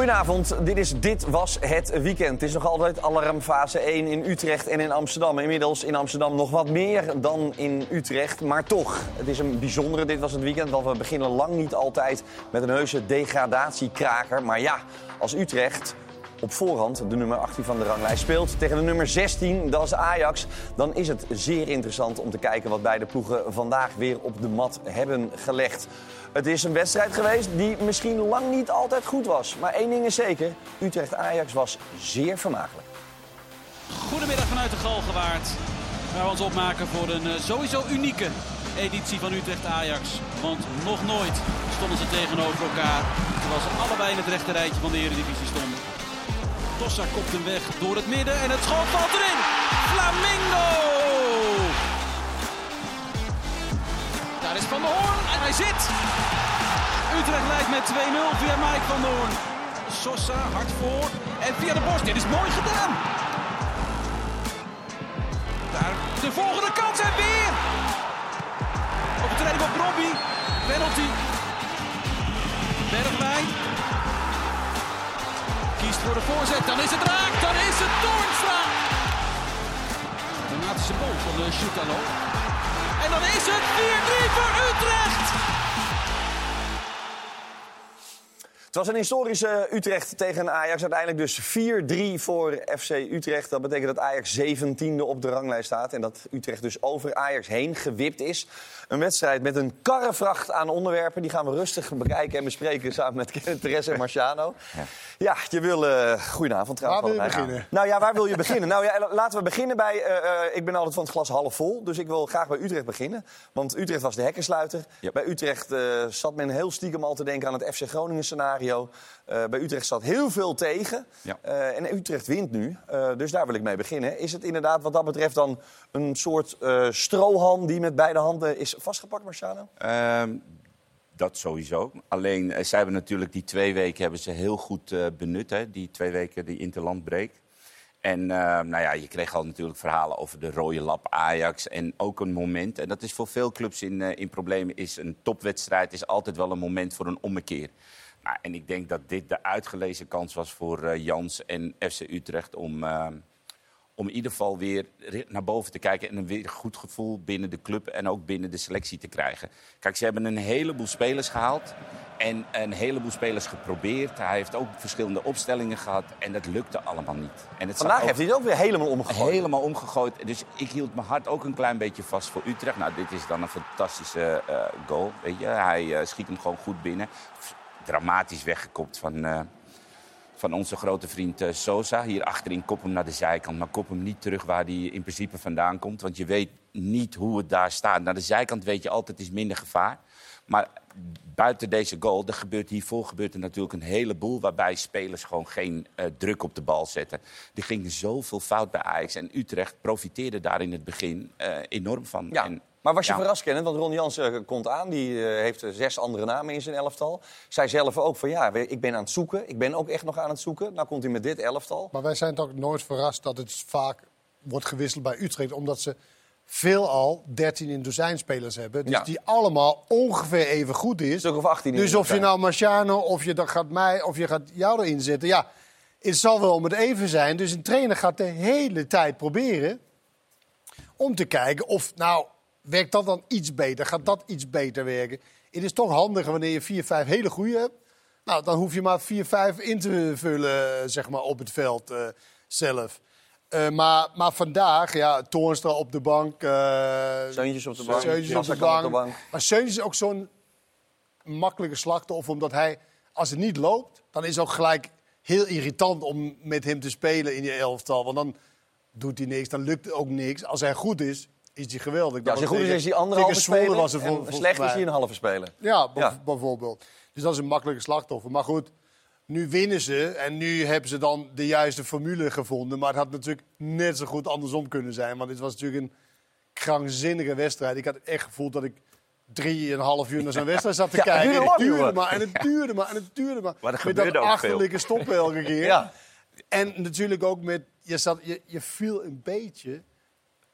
Goedenavond, dit, is, dit was het weekend. Het is nog altijd alarmfase 1 in Utrecht en in Amsterdam. Inmiddels in Amsterdam nog wat meer dan in Utrecht. Maar toch, het is een bijzondere dit was het weekend. Want we beginnen lang niet altijd met een heuse degradatiekraker. Maar ja, als Utrecht op voorhand de nummer 18 van de ranglijst speelt tegen de nummer 16, dat is Ajax, dan is het zeer interessant om te kijken wat beide ploegen vandaag weer op de mat hebben gelegd. Het is een wedstrijd geweest die misschien lang niet altijd goed was. Maar één ding is zeker, Utrecht-Ajax was zeer vermakelijk. Goedemiddag vanuit de Galgenwaard. Waar we ons opmaken voor een uh, sowieso unieke editie van Utrecht-Ajax. Want nog nooit stonden ze tegenover elkaar. Terwijl ze allebei in het rechte rijtje van de Eredivisie stonden. Tossa kopt hem weg door het midden en het schot valt erin. Flamingo! Daar is Van der Hoorn en hij zit. Utrecht leidt met 2-0 via Mike van der Hoorn. Sosa hard voor en via de borst. Dit is mooi gedaan. Daar de volgende kans en weer. Overtreding op Robbie. Penalty. Bergwijn. Kiest voor de voorzet. Dan is het raak. Dan is het Toornstra. Dramatische bal van de Chutalo. En dan is het 4-3 voor Utrecht. Het was een historische Utrecht tegen Ajax. Uiteindelijk dus 4-3 voor FC Utrecht. Dat betekent dat Ajax 17e op de ranglijst staat. En dat Utrecht dus over Ajax heen gewipt is. Een wedstrijd met een karrevracht aan onderwerpen. Die gaan we rustig bekijken en bespreken samen met Therese en Marciano. Ja, ja je wil... Uh, goedenavond trouwens. Waar wil je beginnen? Nou ja, waar wil je beginnen? nou ja, laten we beginnen bij... Uh, uh, ik ben altijd van het glas half vol. Dus ik wil graag bij Utrecht beginnen. Want Utrecht was de hekkensluiter. Yep. Bij Utrecht zat men heel stiekem al te denken aan het FC Groningen scenario. Bij Utrecht zat heel veel tegen. Ja. en Utrecht wint nu. dus daar wil ik mee beginnen. Is het inderdaad wat dat betreft dan een soort strohalm die met beide handen is vastgepakt, Marciano? Uh, dat sowieso. Alleen, zij hebben natuurlijk die twee weken hebben ze heel goed benut. Hè? Die twee weken die interlandbreek. En uh, nou ja, je kreeg al natuurlijk verhalen over de rode lap Ajax. En ook een moment, en dat is voor veel clubs in, in problemen, is een topwedstrijd is altijd wel een moment voor een ommekeer. Nou, en ik denk dat dit de uitgelezen kans was voor Jans en FC Utrecht om om in ieder geval weer naar boven te kijken en een weer goed gevoel binnen de club en ook binnen de selectie te krijgen. Kijk, ze hebben een heleboel spelers gehaald en een heleboel spelers geprobeerd. Hij heeft ook verschillende opstellingen gehad en dat lukte allemaal niet. En het Vandaag heeft hij het ook weer helemaal omgegooid. Helemaal omgegooid. Dus ik hield mijn hart ook een klein beetje vast voor Utrecht. Nou, dit is dan een fantastische uh, goal. Weet je? Hij uh, schiet hem gewoon goed binnen. Dramatisch weggekopt van... Uh, van onze grote vriend uh, Sosa. Hier achterin kop hem naar de zijkant, maar kop hem niet terug waar hij in principe vandaan komt. Want je weet niet hoe het daar staat. Naar de zijkant weet je altijd, is minder gevaar. Maar buiten deze goal, er gebeurt hiervoor gebeurt er natuurlijk een heleboel... waarbij spelers gewoon geen uh, druk op de bal zetten. Er ging zoveel fout bij Ajax. En Utrecht profiteerde daar in het begin uh, enorm van. Ja. En, maar was je ja. verrast, Kenneth? Want Ron Jansen uh, komt aan. Die uh, heeft zes andere namen in zijn elftal. Zij zelf ook van ja, ik ben aan het zoeken. Ik ben ook echt nog aan het zoeken. Nou komt hij met dit elftal. Maar wij zijn toch nooit verrast dat het vaak wordt gewisseld bij Utrecht. Omdat ze veelal 13 in dozijn spelers hebben. Dus Ja. die allemaal ongeveer even goed is. Stuk of 18 in Dus of je nou Marciano, of je dan gaat mij, of je gaat jou erin zetten. Ja, het zal wel om het even zijn. Dus een trainer gaat de hele tijd proberen om te kijken of, nou, werkt dat dan iets beter? Gaat dat iets beter werken? Het is toch handiger wanneer je vier, vijf hele goede hebt. Nou, dan hoef je maar vier, vijf in te vullen, zeg maar, op het veld eh, zelf. Eh, maar, maar vandaag, ja, Toornstra op de bank. Zeuntjes op de bank. Zeuntjes op de bank. Maar Seuntjes is ook zo'n makkelijke slachtoffer, omdat hij, als het niet loopt, dan is het ook gelijk heel irritant om met hem te spelen in je elftal. Want dan doet hij niks, dan lukt het ook niks. Als hij goed is, is hij geweldig. Ja, als Dat goed is, is hij anderhalve speler. was er en slecht is mij. hij een halve speler. Ja, bijvoorbeeld. Dus dat is een makkelijke slachtoffer. Maar goed, nu winnen ze en nu hebben ze dan de juiste formule gevonden. Maar het had natuurlijk net zo goed andersom kunnen zijn. Want dit was natuurlijk een krankzinnige wedstrijd. Ik had echt gevoeld dat ik drieënhalf uur naar zo'n wedstrijd zat te Ja, kijken. En lang, het duurde maar en het duurde maar en het duurde maar. Maar met dat achterlijke stoppen elke keer. Ja. En natuurlijk ook met, je, zat, je, je viel een beetje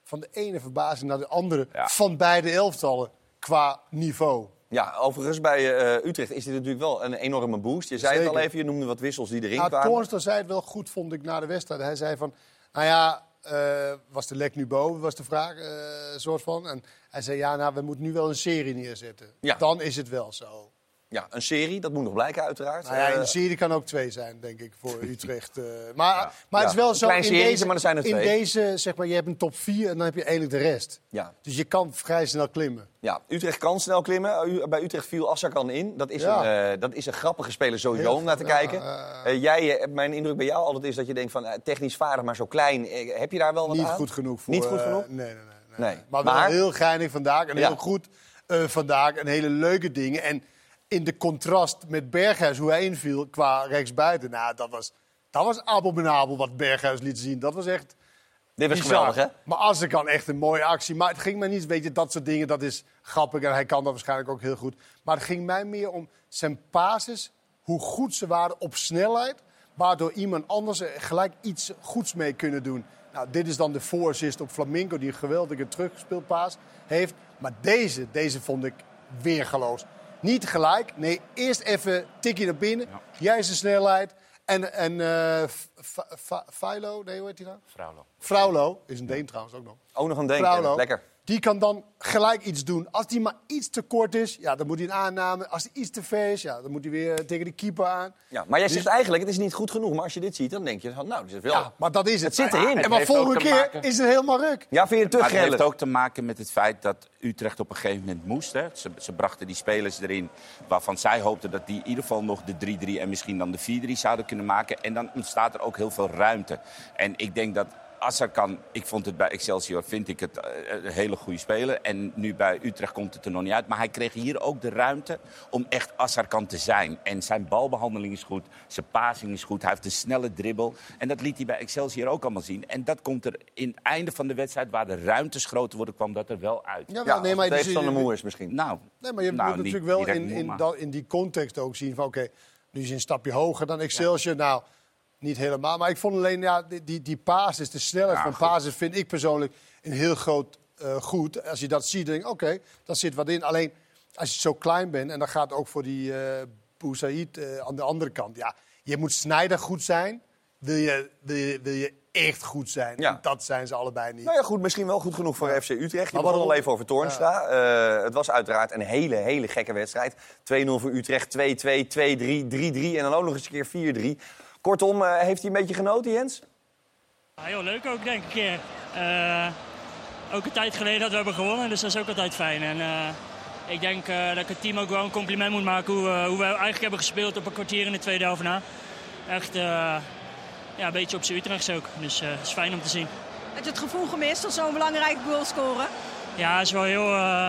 van de ene verbazing naar de andere Ja. van beide elftallen qua niveau. Ja. Overigens bij eh, Utrecht is dit natuurlijk wel een enorme boost. Je zei het al even, je noemde wat wissels die erin Nou, kwamen. Toornstra zei het wel goed, vond ik, na de wedstrijd. Hij zei van, nou ja, eh, was de lek nu boven, was de vraag, eh soort van. En hij zei, ja, nou, we moeten nu wel een serie neerzetten. Ja. Dan is het wel zo. Ja, een serie, dat moet nog blijken uiteraard. Nou ja, Eh, een serie kan ook twee zijn, denk ik, voor Utrecht. eh. maar, maar het is wel zo, in deze, maar er zijn er in twee. deze, zeg maar, je hebt een top 4 en dan heb je eigenlijk de rest. ja. Dus je kan vrij snel klimmen. ja, Utrecht kan snel klimmen. U- Bij Utrecht viel Assakan in. Dat is, een, eh, dat is een grappige speler sowieso om naar te kijken. eh, Eh, jij, eh, mijn indruk bij jou altijd is dat je denkt van eh, technisch vaardig, maar zo klein. Eh, heb je daar wel wat Niet aan? goed genoeg voor... Niet goed eh, genoeg? nee, nee, nee, nee. Nee. Maar wel Maar- heel geinig vandaag en heel goed eh, vandaag. En hele leuke dingen. En in de contrast met Berghuis, hoe hij inviel qua rechtsbuiten. Nou, dat was, dat was abominabel wat Berghuis liet zien. Dat was echt Dit was geweldig, hè? Maar als ik kan echt een mooie actie. Maar het ging mij niet, weet je, dat soort dingen, dat is grappig. En hij kan dat waarschijnlijk ook heel goed. Maar het ging mij meer om zijn basis, hoe goed ze waren op snelheid. Waardoor iemand anders er gelijk iets goeds mee kunnen doen. Nou, dit is dan de voorassist op Flamingo, die een geweldige terugspeelpaas heeft. Maar deze, deze vond ik weergeloos. Niet gelijk, nee, eerst even tikje naar binnen. Jij is de snelheid. En, en eh, Fa- Filo, nee, hoe heet hij nou? Vrouwlo. Fraulo, is een Deen trouwens ook nog. Ook nog een. Fraulo, Lekker. Die kan dan gelijk iets doen. Als die maar iets te kort is, ja, dan moet hij een aanname. Als hij iets te ver is, ja, dan moet hij weer tegen de keeper aan. Ja, maar jij Dus- zegt eigenlijk, het is niet goed genoeg. Maar als je dit ziet, dan denk je, van, nou, dit is wel... Ja, maar dat is het. Het zit erin. En maar volgende keer maken- is het helemaal ruk. Ja, vind je het te Maar het heeft ook te maken met het feit dat Utrecht op een gegeven moment moest. Hè. Ze, ze brachten die spelers erin waarvan zij hoopten dat die in ieder geval nog de 3-3 en misschien dan de 4-3 zouden kunnen maken. En dan ontstaat er ook heel veel ruimte. En ik denk dat Azarkan, ik vond het bij Excelsior, vind ik het eh, een hele goede speler. En nu bij Utrecht komt het er nog niet uit. Maar hij kreeg hier ook de ruimte om echt Azarkan te zijn. En zijn balbehandeling is goed, zijn passing is goed. Hij heeft een snelle dribbel. En dat liet hij bij Excelsior ook allemaal zien. En dat komt er in het einde van de wedstrijd, waar de ruimtes groter worden, kwam dat er wel uit. Ja, Ja, nee, maar, de tegenstander moe is misschien. Nou, nee, maar je nou, moet natuurlijk wel in, in, in die context ook zien van... oké, nu is hij een stapje hoger dan Excelsior. Nou, niet helemaal. Maar ik vond alleen, ja, die, die, die basis, de snelheid Ja, van goed. basis... vind ik persoonlijk een heel groot eh, goed. Als je dat ziet, denk ik, oké, daar zit wat in. Alleen, als je zo klein bent, en dat gaat ook voor die Boussaïd eh, aan de andere kant... ja, je moet snijder goed zijn, wil je, wil je, wil je echt goed zijn. Ja. En dat zijn ze allebei niet. Nou ja, goed, misschien wel goed genoeg voor FC Utrecht. Je Maar begon al even over Toornstra. Het was uiteraard een hele, hele gekke wedstrijd. 2-0 voor Utrecht, 2-2, 2-3, 3-3 en dan ook nog eens een keer 4-3. Kortom, eh, heeft hij een beetje genoten, Jens? Ja, heel leuk ook, denk ik. Eh, ook een tijd geleden dat we hebben gewonnen, dus dat is ook altijd fijn. En, eh, ik denk eh, dat ik het team ook wel een compliment moet maken hoe, eh, hoe we eigenlijk hebben gespeeld op een kwartier in de tweede helft na. Echt eh, ja, een beetje op z'n Utrechts ook, dus eh, het is fijn om te zien. Had je het gevoel gemist om zo'n belangrijke goal scoren? Ja, het is wel heel eh,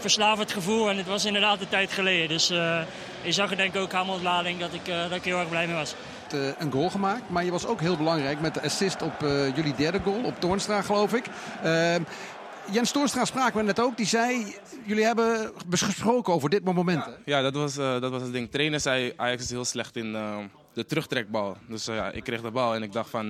verslavend gevoel en het was inderdaad een tijd geleden. Dus eh, je zag er denk ik ook aan mijn ontlading dat ik, eh, dat ik heel erg blij mee was. Eh, een goal gemaakt. Maar je was ook heel belangrijk met de assist op eh, jullie derde goal. Op Toornstra, geloof ik. Eh, Jens Toornstra spraken we net ook. Die zei, jullie hebben gesproken over dit moment. Ja, dat was, dat was het ding. Trainer zei Ajax is heel slecht in de terugtrekbal. Dus ja, ik kreeg de bal en ik dacht van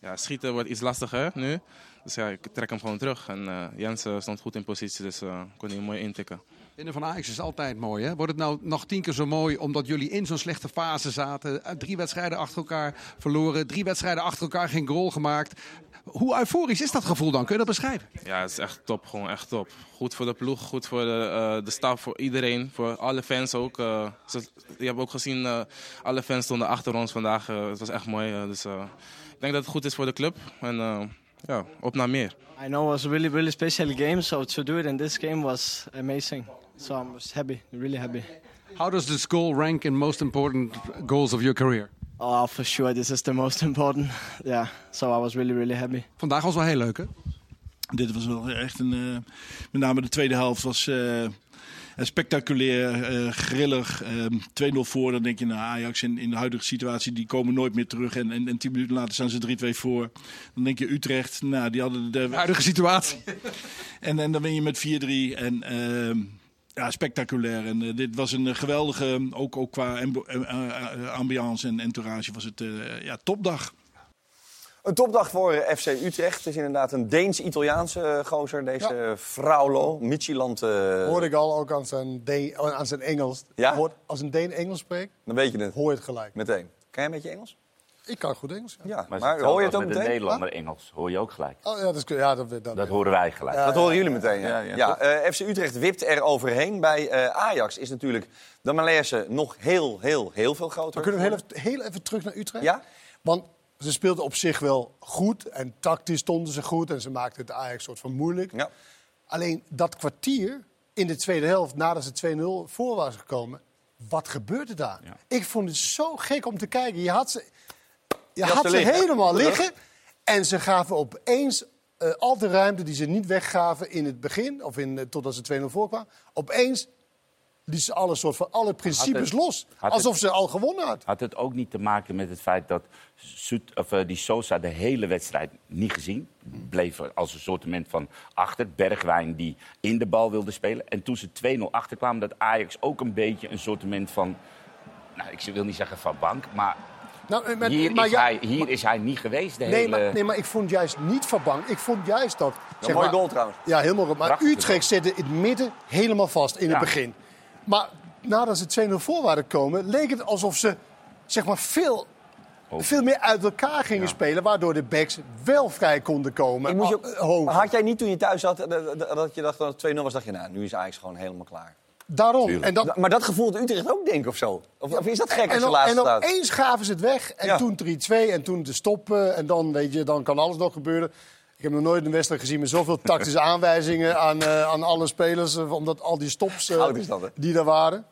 ja, schieten wordt iets lastiger nu. Dus ja, ik trek hem gewoon terug. En Jens stond goed in positie, dus kon hij mooi intikken. Winnen van Ajax is altijd mooi. Hè? Wordt het nou nog tien keer zo mooi omdat jullie in zo'n slechte fase zaten? Eh, Drie wedstrijden achter elkaar verloren. Drie wedstrijden achter elkaar geen goal gemaakt. Hoe euforisch is dat gevoel dan? Kun je dat beschrijven? Ja, het is echt top, gewoon echt top. Goed voor de ploeg, goed voor de, eh, de staf, voor iedereen, voor alle fans ook. eh. Ze- je hebt ook gezien, eh, alle fans stonden achter ons vandaag. het was echt mooi. dus eh, ik denk dat het goed is voor de club. En eh, ja, op naar meer. I know it was a really, really special game, so to do it in this game was amazing. So I was happy, really happy. How does this goal rank in most important goals of your career? Oh, for sure, this is the most important. Yeah, so I was really, really happy. Vandaag was wel heel leuk, hè? Dit was wel echt een. eh, met name de tweede helft was eh, spectaculair, eh, grillig. Ehm 2-0 voor, dan denk je, nou Ajax in, in de huidige situatie, die komen nooit meer terug. En, en, en 10 minuten later staan ze 3-2 voor. Dan denk je Utrecht, nou die hadden de. De huidige situatie. En, en dan win je met 4-3. En ehm, ja, spectaculair. En eh, dit was een eh, geweldige, ook, ook qua eh, ambiance en entourage was het eh, ja, topdag. Een topdag voor FC Utrecht. Het is inderdaad een Deens-Italiaanse gozer, deze Ja. Fraulo. Michieland, eh, Hoor ik al, ook aan zijn, oh, aan zijn Engels. Ja? Hoort- als een Deen Engels spreekt, dan weet je het hoor je het gelijk. meteen. Kan jij een beetje Engels? Ik kan goed Engels. Ja. Ja, Maar, maar, hoor je het ook met een meteen? Nederlander Engels? Hoor je ook gelijk. Oh, ja, dat, is, ja, dat, dat, Dat horen wij gelijk. Ja. Dat horen jullie meteen, ja. Ja, ja, ja, toch? eh, FC Utrecht wipt er overheen. Bij eh, Ajax is natuurlijk de malaise nog heel, heel, heel veel groter. Maar kunnen we heel even, heel even terug naar Utrecht? Ja? Want ze speelden op zich wel goed en tactisch stonden ze goed en ze maakten het Ajax soort van moeilijk. Ja. Alleen dat kwartier in de tweede helft, nadat ze 2-0 voor waren gekomen, wat gebeurde daar? Ja. Ik vond het zo gek om te kijken. Je had ze, je had had ze liggen. helemaal liggen en ze gaven opeens eh, al de ruimte die ze niet weggaven in het begin, of in, eh, totdat ze 2-0 voorkwamen. Opeens liet ze alle, soort van, alle principes het- los. het- Alsof ze al gewonnen had. Had het ook niet te maken met het feit dat Soet, of, eh, die Sosa de hele wedstrijd niet gezien? Bleef als een soortement van achter. Bergwijn die in de bal wilde spelen. En toen ze 2-0 achterkwamen, dat Ajax ook een beetje een soortement van... Nou, ik wil niet zeggen van bank, maar Nou, eh, maar- hier, maar is, ja- hij, hier is hij niet geweest de Nee, hele... maar, nee, maar ik vond juist niet van bank. Ik vond juist dat... Een mooie goal trouwens. Ja, helemaal goed. Maar Utrecht zette in het midden helemaal vast in Ja. het begin. Maar nadat ze 2-0 voor waren komen, leek het alsof ze zeg maar, veel, Hoog. veel meer uit elkaar gingen spelen. Waardoor de backs wel vrij konden komen. Ik moest je Ah, ook- eh, hoog. had jij niet toen je thuis zat, eh, dat- je dacht dat het 2-0 was, dacht je, nou, nu is Ajax gewoon helemaal klaar. Daarom. En, dat, Maar dat gevoel had Utrecht ook, denk ik, of zo? Of, of is dat gek als en, je op- laatste en staat? opeens gaven ze het weg. En Ja. toen 3-2 en toen de stoppen. En dan, weet je, dan kan alles nog gebeuren. Ik heb nog nooit een wedstrijd gezien met zoveel tactische aanwijzingen aan, eh, aan alle spelers. eh, Omdat al die stops eh, dat, die er waren.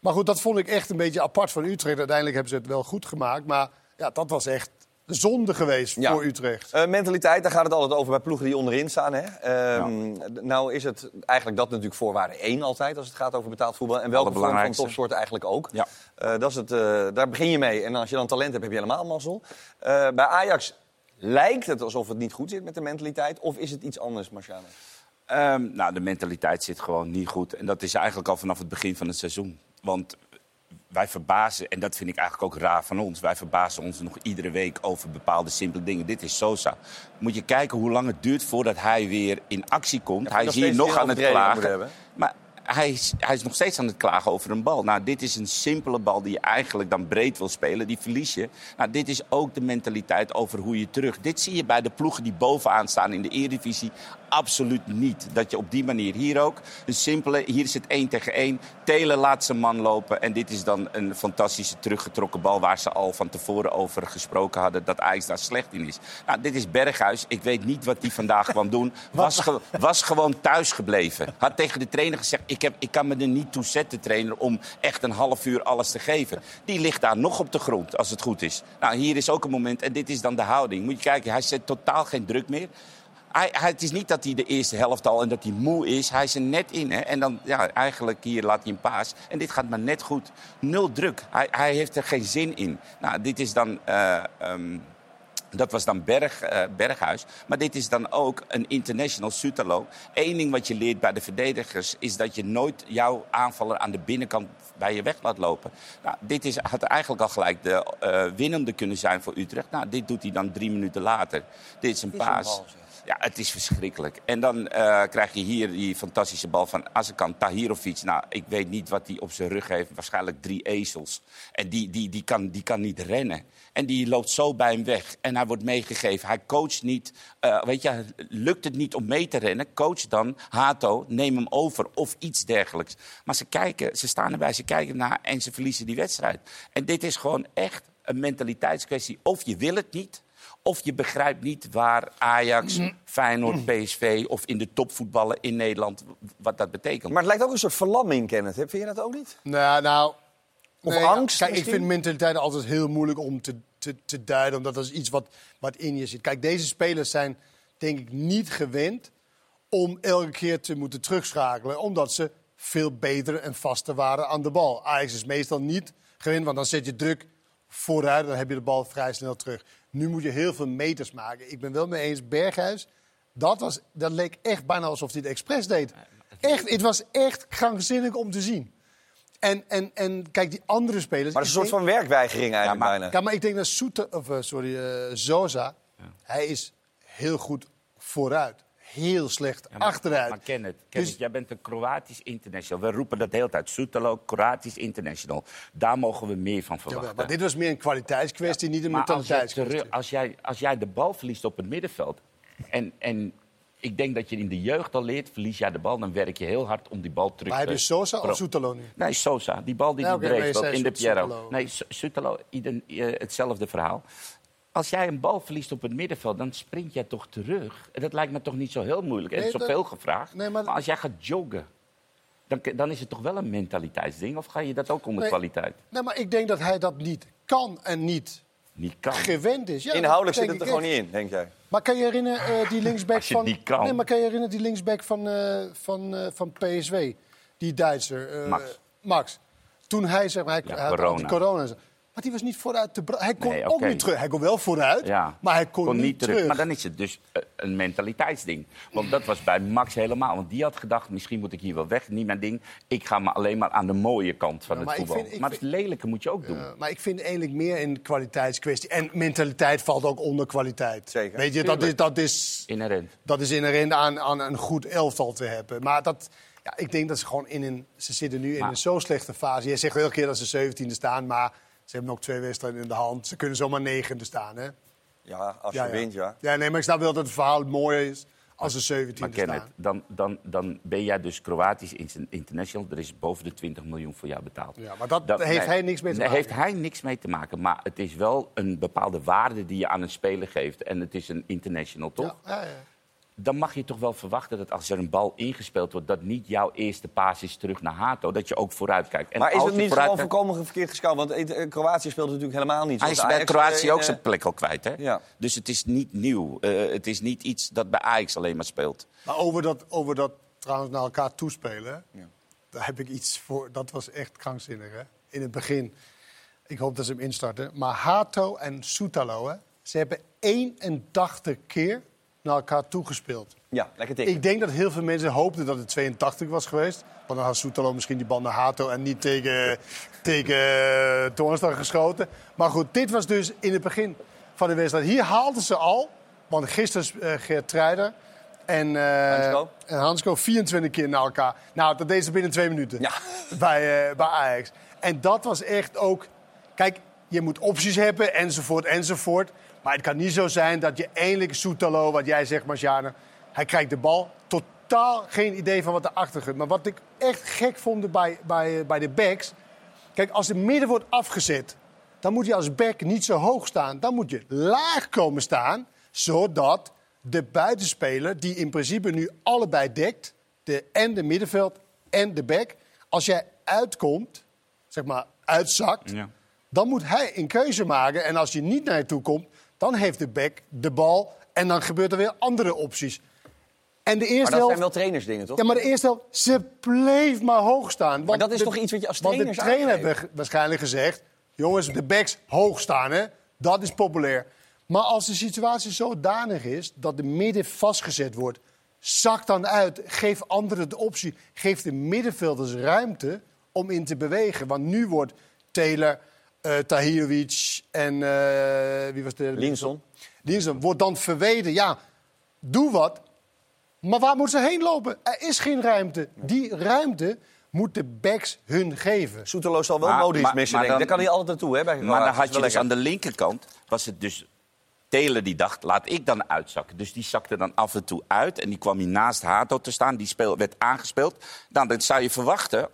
Maar goed, dat vond ik echt een beetje apart van Utrecht. Uiteindelijk hebben ze het wel goed gemaakt. Maar ja, dat was echt de zonde geweest Ja. voor Utrecht. Eh, mentaliteit, daar gaat het altijd over bij ploegen die onderin staan. Hè? Ehm, Nou is het eigenlijk dat natuurlijk voorwaarde één altijd als het gaat over betaald voetbal. En welke vorm van topsport eigenlijk ook. Ja. Eh, dat is het, eh, daar begin je mee. En als je dan talent hebt, heb je helemaal mazzel. Eh, bij Ajax lijkt het alsof het niet goed zit met de mentaliteit. Of is het iets anders, Marciano? Ehm, nou, de mentaliteit zit gewoon niet goed. En dat is eigenlijk al vanaf het begin van het seizoen. Want wij verbazen, en dat vind ik eigenlijk ook raar van ons... wij verbazen ons nog iedere week over bepaalde simpele dingen. Dit is Sosa. Moet je kijken hoe lang het duurt voordat hij weer in actie komt. hij is hier nog aan het klagen. Maar hij is, hij is nog steeds aan het klagen over een bal. Nou, dit is een simpele bal die je eigenlijk dan breed wil spelen. Die verlies je. Nou, dit is ook de mentaliteit over hoe je terug... Dit zie je bij de ploegen die bovenaan staan in de Eredivisie absoluut niet. Dat je op die manier hier ook... Een simpele, hier is het één tegen één. Telen laat zijn man lopen. En dit is dan een fantastische teruggetrokken bal... waar ze al van tevoren over gesproken hadden... dat Ajax daar slecht in is. Nou, dit is Berghuis. Ik weet niet wat hij vandaag kwam doen. Was, ge- was gewoon thuis gebleven. Had tegen de trainer gezegd... Ik, ik kan me er niet toe zetten, trainer... om echt een half uur alles te geven. Die ligt daar nog op de grond, als het goed is. Nou, hier is ook een moment... en dit is dan de houding. Moet je kijken, hij zet totaal geen druk meer... Hij- het is niet dat hij de eerste helft al en dat hij moe is. Hij is er net in. Hè? En dan, ja, eigenlijk hier laat hij een paas. En dit gaat maar net goed. Nul druk. Hij, hij heeft er geen zin in. Nou, dit is dan... eh, ehm, dat was dan Berg, eh, Berghuis. Maar dit is dan ook een international Sutalo. Eén ding wat je leert bij de verdedigers... is dat je nooit jouw aanvaller aan de binnenkant bij je weg laat lopen. Nou, dit is, had eigenlijk al gelijk de eh, winnende kunnen zijn voor Utrecht. Nou, dit doet hij dan drie minuten later. Dit is een paas. Ja, het is verschrikkelijk. En dan eh, krijg je hier die fantastische bal van Azarkan Tahirovic. Nou, ik weet niet wat hij op zijn rug heeft. Waarschijnlijk drie ezels. En die, die, die, kan, die kan niet rennen. En die loopt zo bij hem weg. En hij wordt meegegeven. Hij coacht niet. Eh, weet je, lukt het niet om mee te rennen? Coach dan, Hato, neem hem over. Of iets dergelijks. Maar ze kijken, ze staan erbij, ze kijken naar en ze verliezen die wedstrijd. En dit is gewoon echt een mentaliteitskwestie. Of je wil het niet. Of je begrijpt niet waar Ajax, Feyenoord, PSV of in de topvoetballen in Nederland wat dat betekent. Maar het lijkt ook een soort verlamming, Kenneth. Vind je dat ook niet? Nou, nou Of nee, angst Kijk, ik vind mentaliteit altijd heel moeilijk om te, te, te duiden, omdat dat is iets wat, wat in je zit. Kijk, deze spelers zijn denk ik niet gewend om elke keer te moeten terugschakelen, omdat ze veel beter en vaster waren aan de bal. Ajax is meestal niet gewend, want dan zet je druk vooruit, dan heb je de bal vrij snel terug. Nu moet je heel veel meters maken. Ik ben wel mee eens, Berghuis, dat, was, dat leek echt bijna alsof hij het expres deed. Echt, het was echt krankzinnig om te zien. En, en, en kijk, die andere spelers... Maar het is een soort denk- van werkweigering eigenlijk Ja, maar- bijna. ja, maar ik denk dat Soete, of, eh, sorry, eh, Zoza Hij is heel goed vooruit. Heel slecht Ja, maar- achteruit. Maar Kenneth, Kenneth Dus- jij bent een Kroatisch international. We roepen dat de hele tijd. Soetelo, Kroatisch international. Daar mogen we meer van Ja, verwachten. maar dit was meer een kwaliteitskwestie, niet een als, mentaliteitskwestie. terug- als, jij, als jij de bal verliest op het middenveld... En, en ik denk dat je in de jeugd al leert... verlies jij de bal, dan werk je heel hard om die bal terug Maar heb te... je Sosa Pro- of Soetalo nu? Nee, Sosa. Die bal die hij dreef zei in de Piero. Nee, ieder- eh, hetzelfde verhaal. Als jij een bal verliest op het middenveld, dan sprint jij toch terug. En dat lijkt me toch niet zo heel moeilijk. En Nee, zoveel dat- gevraagd. Nee, maar- maar... als jij gaat joggen, dan, dan is het toch wel een mentaliteitsding? Of ga je dat ook onder Nee. kwaliteit? Nee, maar ik denk dat hij dat niet kan en niet Niet kan. gewend is. Ja, Inhoudelijk zit het er gewoon niet in, denk jij? Maar kan je herinneren eh, die linksback Als je van... niet kan. Nee, maar kan je herinneren die linksback van, eh, van, eh, van PSW? Die Duitser. eh, Max. Max. Toen hij, zeg maar, hij, Ja, hij had corona. die corona. Maar die was niet vooruit te Hij kon Nee, ook niet terug. Hij kon wel vooruit, Ja. maar hij kon, niet terug. Maar dan is het dus eh, een mentaliteitsding. Want dat was bij Max helemaal. Want die had gedacht, misschien moet ik hier wel weg. Niet mijn ding. Ik ga me alleen maar aan de mooie kant van Ja, het maar voetbal. maar het lelijke moet je ook doen. Maar ik vind eigenlijk meer een kwaliteitskwestie. En mentaliteit valt ook onder kwaliteit. Zeker. Weet je, dat is, dat is Inherent. Dat is inherent aan, aan een goed elftal te hebben. Maar dat, ja, ik denk dat ze gewoon in een. Ze zitten nu in Maar- een zo slechte fase. Jij zegt elke keer dat ze 17e staan, maar ze hebben ook twee wedstrijden in de hand. Ze kunnen zomaar negende staan. Hè? Ja, als je Ja, ja. wint, ja. Ja, nee, maar ik snap wel dat het verhaal mooier is als ze 17e Maar Kenneth, staan. dan, dan, dan ben jij dus Kroatisch in- international. Er is boven de 20 miljoen voor jou betaald. Ja, maar dat heeft hij niks mee te Daar maken. heeft hij niks mee te maken. Maar het is wel een bepaalde waarde die je aan een speler geeft. En het is een international, toch? Ja, ja, ja. Dan mag je toch wel verwachten dat als er een bal ingespeeld wordt... dat niet jouw eerste paas is terug naar Hato. Dat je ook vooruit kijkt. En Maar is het niet vooruit gewoon volkomen verkeerd gescout? Want eh, Kroatië speelt natuurlijk helemaal niet. Hij is zoals bij Kroatië eh, ook in, zijn eh, plek al kwijt, hè? Ja. Dus het is niet nieuw. Eh, het is niet iets dat bij Ajax alleen maar speelt. Maar over dat, over dat trouwens naar elkaar toespelen. hè, Daar heb ik iets voor. Dat was echt krankzinnig. Hè? In het begin. Ik hoop dat ze hem instarten. Maar Hato en Soetalo, hè, ze hebben 81 keer naar elkaar toegespeeld. Ja, lekker tikken. Ik denk dat heel veel mensen hoopten dat het 82 was geweest. Want dan had Soetalo misschien die bal naar Hato en niet tegen, tegen eh, Toornstra geschoten. Maar goed, dit was dus in het begin van de wedstrijd. Hier haalden ze al, want gisteren eh Geert Treider en, Hansko? en Hansko 24 keer naar elkaar. Nou, dat deed ze binnen twee minuten Ja. bij, eh, bij Ajax. En dat was echt ook... Kijk, je moet opties hebben, enzovoort, enzovoort. Maar het kan niet zo zijn dat je eindelijk Soetalo, wat jij zegt, Marciane... hij krijgt de bal, totaal geen idee van wat erachter gebeurt. Maar wat ik echt gek vond bij, bij, bij de backs... Kijk, als de midden wordt afgezet, dan moet je als back niet zo hoog staan. Dan moet je laag komen staan, zodat de buitenspeler, die in principe nu allebei dekt, de, en de middenveld en de back, als jij uitkomt, zeg maar uitzakt, Ja. dan moet hij een keuze maken. En als je niet naar je toe komt, dan heeft de back de bal en dan gebeuren er weer andere opties. En de Maar eerste dat helft... zijn wel trainersdingen, toch? Ja, maar de eerste helft, ze bleef maar hoog staan. Want dat is de- toch iets wat je als Want de trainer heeft waarschijnlijk gezegd... jongens, de backs hoog staan, hè? dat is populair. Maar als de situatie zodanig is dat de midden vastgezet wordt... zak dan uit, geef anderen de optie. Geef de middenvelders ruimte om in te bewegen. Want nu wordt Taylor, eh Tahirovic en... eh, wie was de... Linson. Linson wordt dan verweden. Ja, doe wat, maar waar moeten ze heen lopen? Er is geen ruimte. Die ruimte moet de backs hun geven. Soetelo zal wel maar- missen, maar denk ik. dan- Daar kan hij altijd naartoe, hè, bij Maar dan had Dat je dus aan de linkerkant... was het dus Taylor die dacht, laat ik dan uitzakken. Dus die zakte dan af en toe uit. En die kwam hier naast Hato te staan. Die speel, werd aangespeeld. Dan dat zou je verwachten,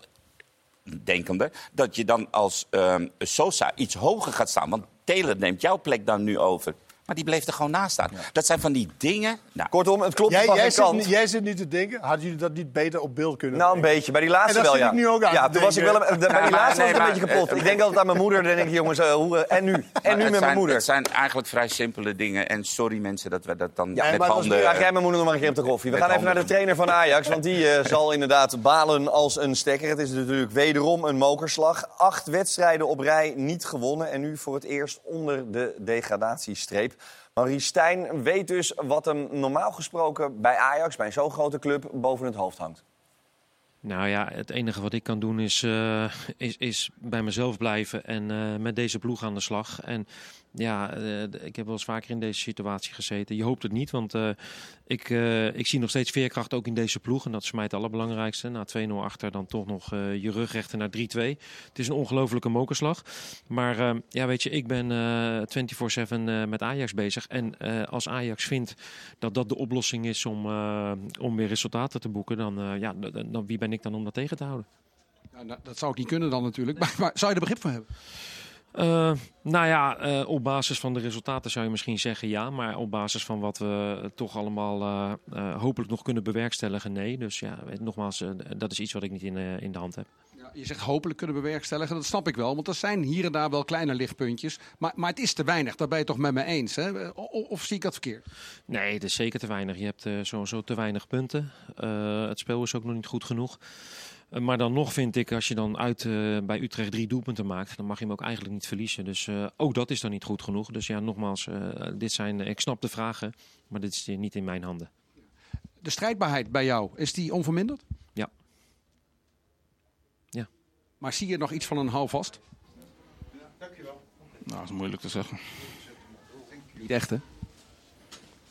denkende... dat je dan als ehm, Sosa iets hoger gaat staan. Want Taylor neemt jouw plek dan nu over. Maar die bleef er gewoon naast staan. Dat zijn van die dingen... Nou, Kortom, het klopt Jij, van jij, zit, jij zit niet te denken, hadden jullie dat niet beter op beeld kunnen Nou, een beetje. Bij die laatste En daar wel, zit ja. ik nu ook aan ja, toen was ik wel een, bij die Ja, laatste was nee, het een beetje kapot. Ik denk altijd aan mijn moeder. Dan denk ik, jongens, eh, hoe, eh, en nu? En nu met mijn moeder. Het zijn eigenlijk vrij simpele dingen. En sorry mensen dat we dat dan Ja, met maar handen... nu, vraag jij mijn moeder nog maar een keer op de koffie. We gaan even naar de trainer van Ajax. Want die eh, zal inderdaad balen als een stekker. Het is natuurlijk wederom een mokerslag. Acht wedstrijden op rij niet gewonnen. En nu voor het eerst onder de degradatiestreep. Maurice Stijn weet dus wat hem normaal gesproken bij Ajax, bij zo'n grote club, boven het hoofd hangt. Nou ja, het enige wat ik kan doen is, eh, is, is bij mezelf blijven en eh, met deze ploeg aan de slag. En ja, eh, ik heb wel eens vaker in deze situatie gezeten. Je hoopt het niet, want eh, ik, eh, ik zie nog steeds veerkracht ook in deze ploeg. En dat is voor mij het allerbelangrijkste. Na 2-0 achter dan toch nog je rug rechten naar 3-2. Het is een ongelofelijke mokerslag. Maar ja, weet je, ik ben eh 24-7 eh, met Ajax bezig. En als Ajax vindt dat dat de oplossing is om, om weer resultaten te boeken, dan, ja, dan wie ben ik dan om dat tegen te houden? Nou, dat- dat zou ik niet kunnen dan natuurlijk. Maar, maar zou je er begrip voor hebben? Eh, nou ja, eh, op basis van de resultaten zou je misschien zeggen ja. Maar op basis van wat we toch allemaal eh, hopelijk nog kunnen bewerkstelligen, nee. Dus ja, nogmaals, dat is iets wat ik niet in, in de hand heb. Ja, je zegt hopelijk kunnen we bewerkstelligen. Dat snap ik wel, want er zijn hier en daar wel kleine lichtpuntjes. Maar, maar het is te weinig, daar ben je toch met me eens. Hè? O- Of, zie ik dat verkeerd? Nee, het is zeker te weinig. Je hebt sowieso te weinig punten. Het spel is ook nog niet goed genoeg. Eh, maar dan nog vind ik, als je dan uit eh, bij Utrecht drie doelpunten maakt, dan mag je hem ook eigenlijk niet verliezen. Dus eh, ook dat is dan niet goed genoeg. Dus ja, nogmaals, eh, dit zijn, ik snap de vragen, maar dit is niet in mijn handen. De strijdbaarheid bij jou, is die onverminderd? Ja. Ja. Maar zie je nog iets van een houvast? Nou, dat is moeilijk te zeggen. Niet echt, hè?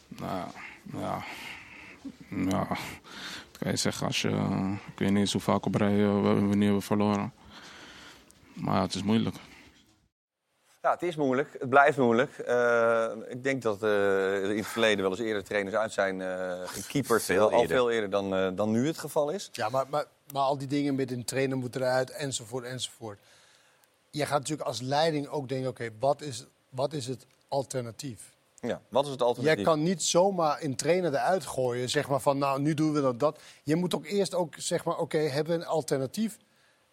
Nou, ja. Ja. Kan je zeggen als je... ik weet niet eens hoe vaak op rij eh, we- wanneer we verloren. Maar ja, het is moeilijk. Ja, het is moeilijk. Het blijft moeilijk. Eh, ik denk dat eh, er in het verleden wel eens eerder trainers uit zijn eh gekeeperd. Veel al eerder. veel eerder dan, eh, dan nu het geval is. Ja, maar, maar, maar al die dingen met een trainer moeten eruit, enzovoort, enzovoort. Je gaat natuurlijk als leiding ook denken, oké, wat, is, wat is het alternatief? Ja, wat is het Jij alternatief? kan niet zomaar een trainer eruit gooien, zeg maar van, nou, nu doen we dat, dat. Je moet ook eerst ook, zeg maar, oké, hebben we een alternatief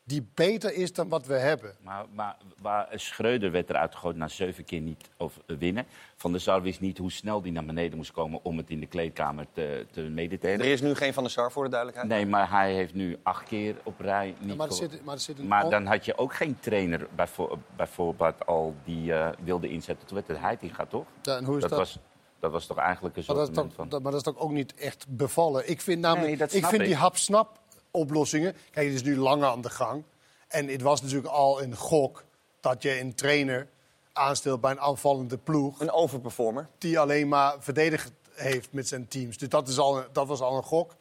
die beter is dan wat we hebben? Maar, maar waar Schreuder werd eruit gegooid na zeven keer niet of, winnen. Van der Sar wist niet hoe snel die naar beneden moest komen om het in de kleedkamer te, te mede te Er is nu geen Van der Sar voor de duidelijkheid. Nee, maar hij heeft nu acht keer op rij niet maar er zit- maar er zit een Maar al- dan had je ook geen trainer bijvo- bijvoorbeeld al die eh, wilde inzetten. Toen werd het Heitinga, toch? Ja, en hoe is dat? Was, dat was toch eigenlijk een Maar dat, soort is toch, van... dat, maar dat is toch ook niet echt bevallen? Ik vind namelijk, Nee, dat ik snap vind ik. die hap-snap oplossingen... Kijk, het is nu langer aan de gang. En het was natuurlijk al een gok dat je een trainer aanstelt bij een aanvallende ploeg... Een overperformer. die alleen maar verdedigd heeft met zijn teams. Dus dat, is al, dat was al een gok.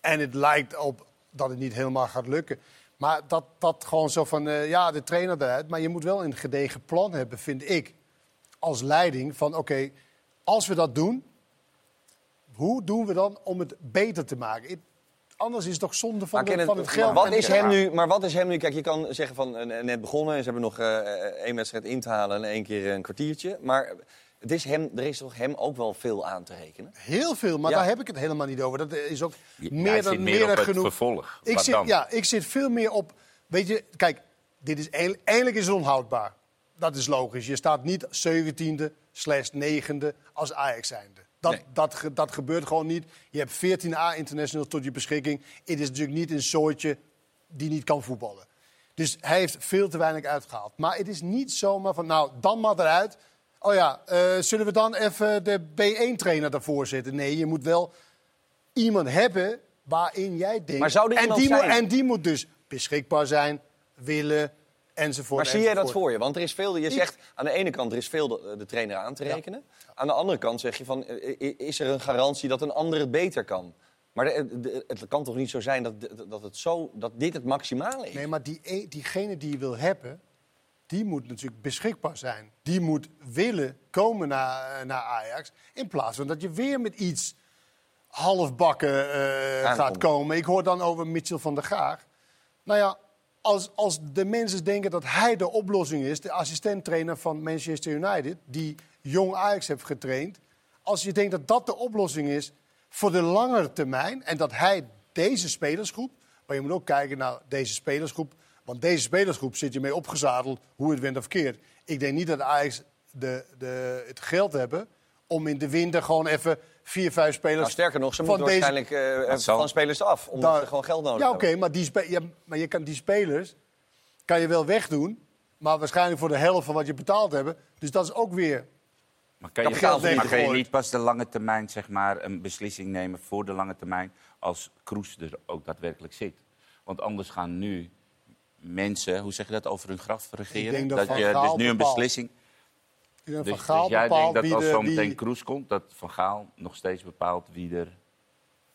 En het lijkt op dat het niet helemaal gaat lukken. Maar dat, dat gewoon zo van, eh, ja, de trainer eruit. Maar je moet wel een gedegen plan hebben, vind ik. Als leiding van, oké, als we dat doen... hoe doen we dan om het beter te maken? Het- anders is het toch zonde van, Maar de- Kenneth, van het geld. Wat en- is hem nu, maar wat is hem nu? Kijk, je kan zeggen van eh, net begonnen en ze hebben nog eh, één wedstrijd in te halen en één keer een kwartiertje. Maar het is hem, er is toch hem ook wel veel aan te rekenen? Heel veel, maar Ja. daar heb ik het helemaal niet over. Dat is ook Ja, meer hij dan, zit meer dan het genoeg. vervolg. Ik Wat zit, dan? ja, ik zit veel meer op. Weet je, kijk, dit is eindelijk, eindelijk is het onhoudbaar. Dat is logisch. Je staat niet 17e slash 9e als Ajax zijnde. Dat, Nee. dat, dat gebeurt gewoon niet. Je hebt 14 A-internationals tot je beschikking. Het is natuurlijk niet een soortje die niet kan voetballen. Dus hij heeft veel te weinig uitgehaald. Maar het is niet zomaar van, nou, dan maar eruit. Oh ja, eh, zullen we dan even de B1-trainer daarvoor zetten? Nee, je moet wel iemand hebben waarin jij denkt... Maar zou en, die moet, en die moet dus beschikbaar zijn, willen, enzovoort. Maar zie jij dat voor je? Want er is veel, je zegt aan de ene kant er is veel de, de trainer aan te rekenen. Aan de andere kant zeg je van, eh, i- is er een garantie dat een ander het beter kan? Maar de- de- het kan toch niet zo zijn dat, dat, het zo, dat dit het maximale is? Nee, maar die, e- diegene die je wil hebben, die moet natuurlijk beschikbaar zijn. Die moet willen komen naar, naar Ajax. In plaats van dat je weer met iets halfbakken eh, Aankomt. gaat komen. Ik hoor dan over Mitchell van der Gaag. Nou ja, als, als de mensen denken dat hij de oplossing is, de assistenttrainer van Manchester United, die jong Ajax heeft getraind. Als je denkt dat dat de oplossing is voor de langere termijn en dat hij deze spelersgroep, maar je moet ook kijken naar deze spelersgroep, want deze spelersgroep zit je mee opgezadeld, hoe het went of keert. Ik denk niet dat Ajax de, de, het geld hebben om in de winter gewoon even vier, vijf spelers. Nou, sterker nog, ze van moeten deze- waarschijnlijk eh, Dat zal. van spelers af, omdat Daar- ze gewoon geld nodig Ja, oké, hebben. maar, die spe- ja, maar je kan die spelers kan je wel wegdoen, maar waarschijnlijk voor de helft van wat je betaald hebt. Dus dat is ook weer. Maar kan je, Kapitaal maar kan je niet pas de lange termijn zeg maar, een beslissing nemen voor de lange termijn als Kroes er ook daadwerkelijk zit? Want anders gaan nu mensen, hoe zeg je dat, over hun graf regeren. denk dat Van je dus nu een beslissing. Ik Dus, Van Gaal dus jij bepaalt denkt dat als zo meteen wie- Kroes komt, dat Van Gaal nog steeds bepaalt wie er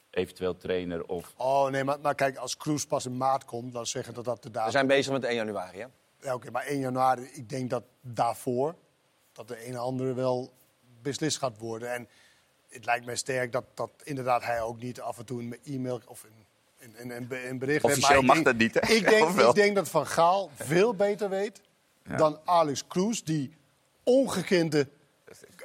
eventueel trainer of... Oh nee, maar, maar kijk, als Kroes pas in maart komt, dan zeggen dat dat de datum We zijn bezig met 1 januari, hè? Ja, oké, maar 1 januari, ik denk dat daarvoor dat de een en andere wel beslist gaat worden. En het lijkt mij sterk dat, dat inderdaad hij ook niet af en toe een e-mail of een, een, een, een be- een bericht heeft. Officieel ik mag denk- dat niet, hè? Ik denk, ik denk dat Van Gaal veel beter weet dan Alex Kroes, die ongekende...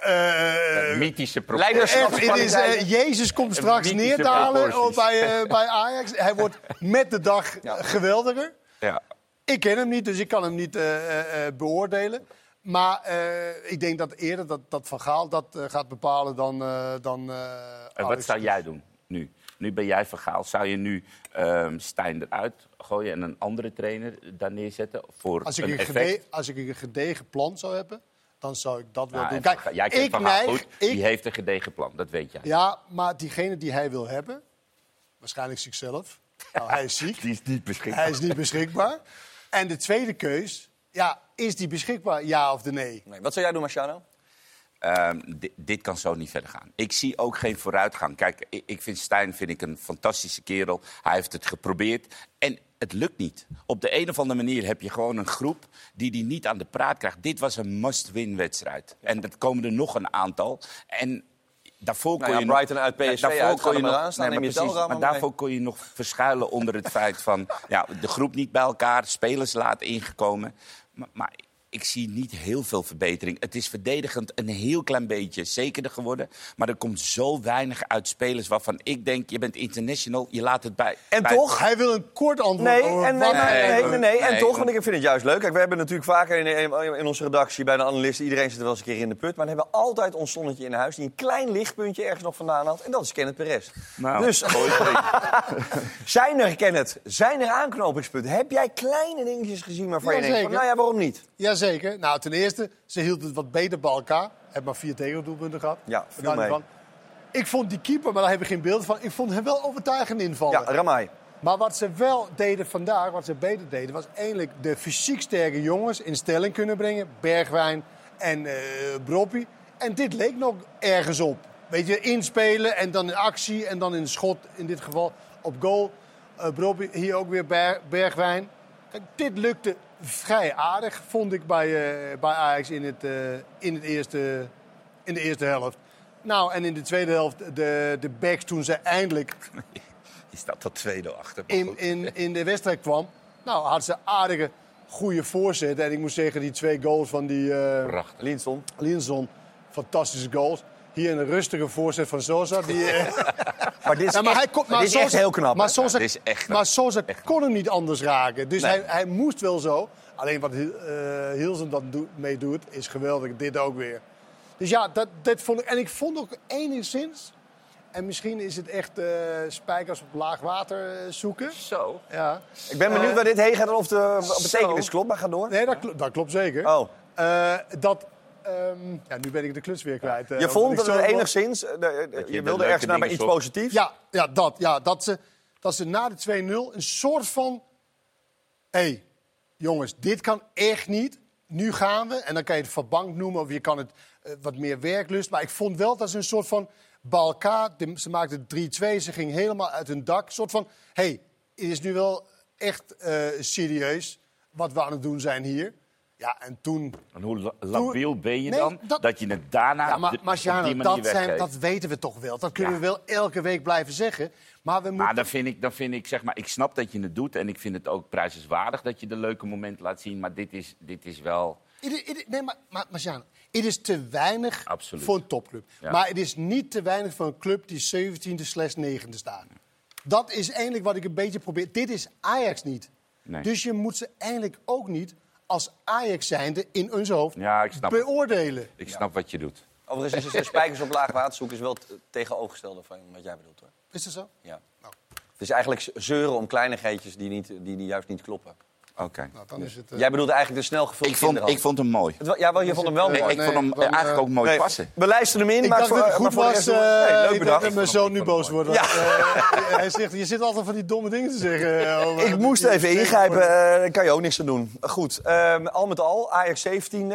eh, mythische leiderschap- is, eh, Jezus komt straks neerdalen bij, eh, bij Ajax. Hij wordt met de dag geweldiger. Ja. Ik ken hem niet, dus ik kan hem niet eh, eh, eh, beoordelen. Maar eh, ik denk dat eerder dat, dat Van Gaal dat eh, gaat bepalen dan, eh dan eh, En wat Alex. zou jij doen nu? Nu ben jij Van Gaal. Zou je nu ehm Stijn eruit gooien en een andere trainer daar neerzetten voor Als ik, een een effect? gede- als ik een gedegen plan zou hebben, dan zou ik dat wel doen. en Kijk, Van jij ik neig, goed. ik, Die heeft een gedegen plan, dat weet jij. Ja, maar diegene die hij wil hebben, waarschijnlijk zichzelf. Nou, hij is ziek. Die is niet beschikbaar. Hij is niet beschikbaar. En de tweede keus, ja, is die beschikbaar, ja of de nee? Nee. Wat zou jij doen, Marciano? Ehm, di- dit kan zo niet verder gaan. Ik zie ook geen vooruitgang. Kijk, ik, ik vind Stijn vind ik een fantastische kerel. Hij heeft het geprobeerd en het lukt niet. Op de een of andere manier heb je gewoon een groep die die niet aan de praat krijgt. Dit was een must-win wedstrijd. En er komen er nog een aantal. En daarvoor kon Nou ja, je nog- Brighton uit PSV daarvoor uit, kon je nog- nee, maar precies, daarvoor kon je nog verschuilen onder het feit van ja, de groep niet bij elkaar, spelers laat ingekomen. Maar, maar ik zie niet heel veel verbetering. Het is verdedigend een heel klein beetje zekerder geworden. Maar er komt zo weinig uit spelers waarvan ik denk, je bent international, je laat het bij. En bij- toch? Hij wil een kort antwoord Nee, over en, nee, nee, nee, nee, nee. En nee, toch, want- ik vind het juist leuk. Kijk, we hebben natuurlijk vaker in, in, onze redactie bij de analisten... iedereen zit er wel eens een keer in de put. Maar we hebben altijd ons zonnetje in huis... die een klein lichtpuntje ergens nog vandaan had. En dat is Kenneth Perez. Nou, dus zijn er, Kenneth, zijn er aanknopingspunten? Heb jij kleine dingetjes gezien waarvan je denkt... Van, nou ja, waarom niet? Jazeker. Nou, ten eerste, ze hield het wat beter bij elkaar. Heb maar vier tegendoelpunten gehad. Ja, mee. van. Ik vond die keeper, maar daar heb ik geen beeld van. Ik vond hem wel overtuigend invallen. Ja, Ramai. Maar wat ze wel deden vandaag, wat ze beter deden, was eindelijk de fysiek sterke jongens in stelling kunnen brengen. Bergwijn en Broppie. En dit leek nog ergens op. Weet je, inspelen en dan in actie en dan in schot, in dit geval op goal. Broppie, hier ook weer Ber- Bergwijn. Kijk, dit lukte vrij aardig, vond ik bij, eh, bij Ajax in, het, eh, in, het eerste, in de eerste helft. Nou, en in de tweede helft, de, de backs toen ze eindelijk Je staat tot tweede achter. in, in, in de wedstrijd kwam. Nou, had ze aardige, goede voorzetten. En ik moet zeggen, die twee goals van die eh Prachtig. Linson. Linson, fantastische goals. Hier een rustige voorzet van Sosa. Die, eh, Maar dit is, ja, maar echt, hij kon, dit is Sosa- echt heel knap. Maar? Sosa, dit is echt knap. maar Sosa kon hem niet anders raken. Dus Nee. hij, hij moest wel zo. Alleen wat eh, Hilsen dat doet- mee doet, is geweldig. Dit ook weer. Dus ja, dat, dat vond ik. En ik vond ook enigszins. En misschien is het echt eh, spijkers op laag water eh, zoeken. Zo. Ja. Ik ben benieuwd waar dit heen gaat of de betekenis klopt. Maar ga door. Nee, dat, kl- dat klopt zeker. Oh. Eh, dat, ehm, ja, nu ben ik de kluts weer kwijt. eh, Je omdat vond het enigszins... eh, de- de- je je de wilde ergens naar bij dingen iets positiefs. Ja, ja, dat, ja dat, ze, dat ze na de 2-0 een soort van... Hé, hey, jongens, dit kan echt niet. Nu gaan we. En dan kan je het verbank noemen of je kan het eh, wat meer werklust. Maar ik vond wel dat ze een soort van... De- ze maakten 3-2, ze ging helemaal uit hun dak. Een soort van, hé, hey, het is nu wel echt eh, serieus wat we aan het doen zijn hier. Ja, en toen... En hoe la- labiel ben je Nee, dan dat- dat, je het daarna Ja, maar manier dat, zijn, dat weten we toch wel. Dat kunnen Ja. we wel elke week blijven zeggen. Maar we Maar moeten... dan vind ik, dan vind ik, zeg maar, ik snap dat je het doet en ik vind het ook prijzenswaardig dat je de leuke momenten laat zien. Maar dit is, dit is wel. It- it- nee, maar, maar Marciano, het is te weinig Absoluut. voor een topclub. Ja. Maar het is niet te weinig voor een club die 17e slash 9e staat. Dat is eigenlijk wat ik een beetje probeer. Dit is Ajax niet. Nee. Dus je moet ze eigenlijk ook niet als Ajax zijnde in ons hoofd Ja, ik snap het. beoordelen. Ik snap wat je doet. Overigens is de spijkers op laag water zoeken is wel het tegenovergestelde van wat jij bedoelt. Hoor. Is dat zo? Ja. Nou. Het is eigenlijk zeuren om kleinigheidjes die, niet, die, die juist niet kloppen. Oké. Nou, eh, Jij bedoelde eigenlijk de snel gevulde ik vond. Ik vond hem mooi. Ja, wel, je vond hem wel mooi. Ik vond hem eigenlijk eh, ook mooi passen. We luisterden hem in, ik maar, dacht voor, dat het goed was, voor de rest... Eh, ik bedacht. me mijn zoon nu boos worden. Hij zegt, je zit altijd van die domme dingen te zeggen. ik moest even ingrijpen. Daar kan je ook niks aan doen. Goed. Ehm, al met al, Ajax 17e.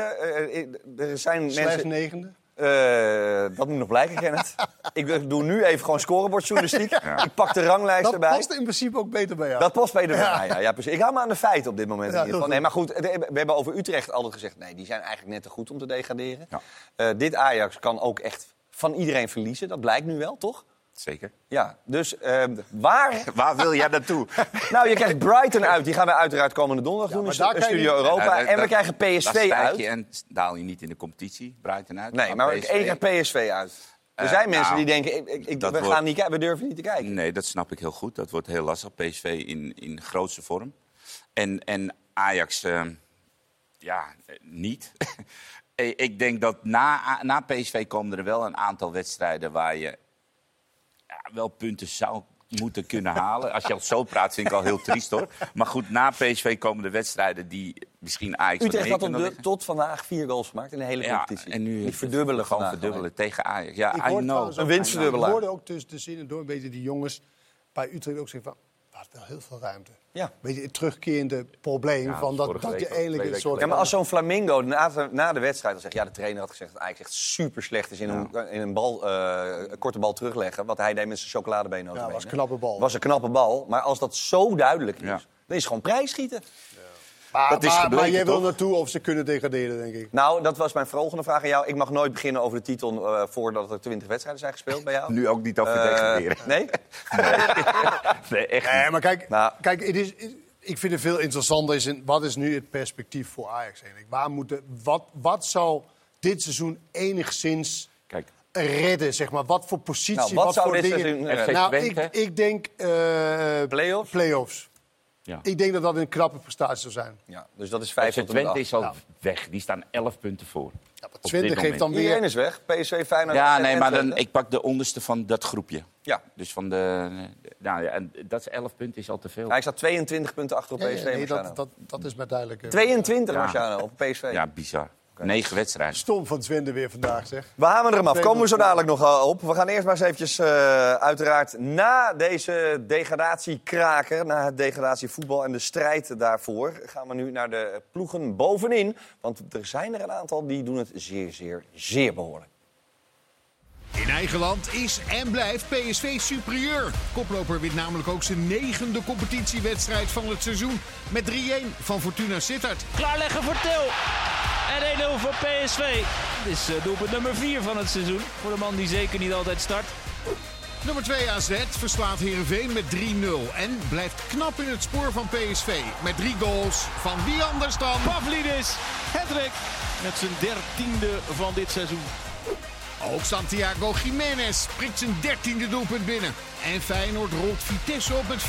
Er zijn mensen... 9e. Eh, dat moet nog blijken, Kenneth. ik doe nu even gewoon scorebordjournalistiek. Ja. Ik pak de ranglijst dat erbij. Dat past in principe ook beter bij jou. Dat past beter bij mij, ja. precies. Ik hou me aan de feiten op dit moment. Nee, maar goed, we hebben over Utrecht altijd gezegd... nee, die zijn eigenlijk net te goed om te degraderen. Eh, dit Ajax kan ook echt van iedereen verliezen. Dat blijkt nu wel, toch? Zeker. Ja, dus ehm, waar... Waar wil jij naartoe? nou, je krijgt Brighton uit. Die gaan we uiteraard komende donderdag doen maar in daar je- Studio Europa. Ja, en we krijgen PSV stijg uit. je en daal je niet in de competitie. Brighton uit. Nee, maar PSV. één keer PSV uit. Er Eh, zijn mensen nou, die denken, ik, ik, we, wordt- gaan niet, kijken, we durven niet te kijken. Nee, dat snap ik heel goed. Dat wordt heel lastig. PSV in, in grootste vorm. En, en Ajax, eh, ja, niet. Ik denk dat na, na PSV komen er wel een aantal wedstrijden waar je wel punten zou moeten kunnen halen. Als je al zo praat, vind ik al heel triest hoor. Maar goed, na PSV komen de wedstrijden die misschien Ajax Utrecht had de- tot vandaag vier goals gemaakt in de hele Ja, competitie. en nu die verdubbelen gewoon verdubbelen tegen Ajax. Ja, Ik I know. Een winstverdubbelaar. Ik hoorde ook tussen de zinnen door een beetje die jongens bij Utrecht ook zeggen van... Hadden wel heel veel ruimte. Ja. Beetje het terugkerende probleem Ja, van dat, dat je eigenlijk een soort... Ja, maar als zo'n Flamingo na de, na de wedstrijd dan zegt... ja, de trainer had gezegd dat echt super slecht is in een, in een, bal, eh, een korte bal terugleggen. Wat hij deed met zijn chocoladebeen. Ja, was een knappe bal. was een knappe bal. Maar als dat zo duidelijk is, Ja. dan is het gewoon prijsschieten. Maar, dat is maar, maar gebleken, jij wil toch? naartoe of ze kunnen degraderen, denk ik. Nou, dat was mijn volgende vraag aan jou. Ik mag nooit beginnen over de titel eh, voordat er 20 wedstrijden zijn gespeeld bij jou. Nu ook niet over Eh, degraderen. nee? Nee, echt niet. Nee, maar kijk, Nou. kijk het is, ik vind het veel interessanter. Is in, wat is nu het perspectief voor Ajax eigenlijk? Waar moeten, wat, wat zou dit seizoen enigszins Kijk, redden? Zeg maar? Wat voor positie, Nou, wat zou voor dit dingen... seizoen redden? FC Nou, ik, ik denk... eh Play-offs? Play-offs. Ja. Ik denk dat dat een knappe prestatie zou zijn. Ja, dus dat is 5 FC tot Twente 8. is al Ja. weg. Die staan 11 punten voor. Ja, maar Op 20 dit geeft dan moment. Iedereen weer... is weg. PSV, Feyenoord Ja, nee, maar dan, ik pak de onderste van dat groepje. Ja. Dus van de... Nou ja, en dat is 11 punten is al te veel. Hij staat 22 punten achter op Ja, ja, PSV. nee, dat, dat, dat is maar duidelijk. eh. 22, Ja. Marciano, op PSV. Ja, bizar. Negen wedstrijden. Stom van Twente weer vandaag, zeg. We hameren hem af. Komen we zo dadelijk nog eh, op. We gaan eerst maar eens eventjes, eh, uiteraard, na deze degradatiekraker... na het degradatievoetbal en de strijd daarvoor... gaan we nu naar de ploegen bovenin. Want er zijn er een aantal die doen het zeer, zeer, zeer behoorlijk. In eigen land is en blijft PSV superieur. Koploper wint namelijk ook zijn negende competitiewedstrijd van het seizoen. Met 3-1 van Fortuna Sittard. Klaarleggen voor Til. En 1-0 voor PSV. Dit is eh, doelpunt nummer 4 van het seizoen. Voor de man die zeker niet altijd start. Nummer 2 AZ verslaat Heerenveen met 3-0. En blijft knap in het spoor van PSV. Met drie goals van wie anders dan... Pavlidis, Hedrick. Met zijn dertiende van dit seizoen. Ook Santiago Jiménez prikt zijn dertiende doelpunt binnen. En Feyenoord rolt Vitesse op met 4-0.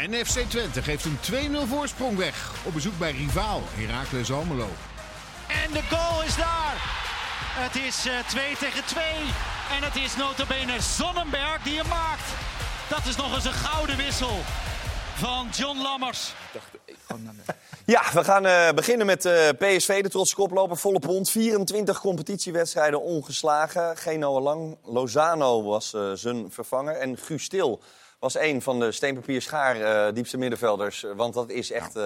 En FC Twente geeft een 2-0 voorsprong weg. Op bezoek bij rivaal Heracles Almelo. En de goal is daar. Het is eh 2 tegen 2. En het is notabene Zonnenberg die hem maakt. Dat is nog eens een gouden wissel van John Lammers. Ja, we gaan eh, beginnen met eh, PSV, de trotse koploper, volle pond. 24 competitiewedstrijden ongeslagen. Geen Lang. Lozano was eh, zijn vervanger. En Guus Stil was een van de steenpapier schaar eh, diepste middenvelders. Want dat is echt... eh,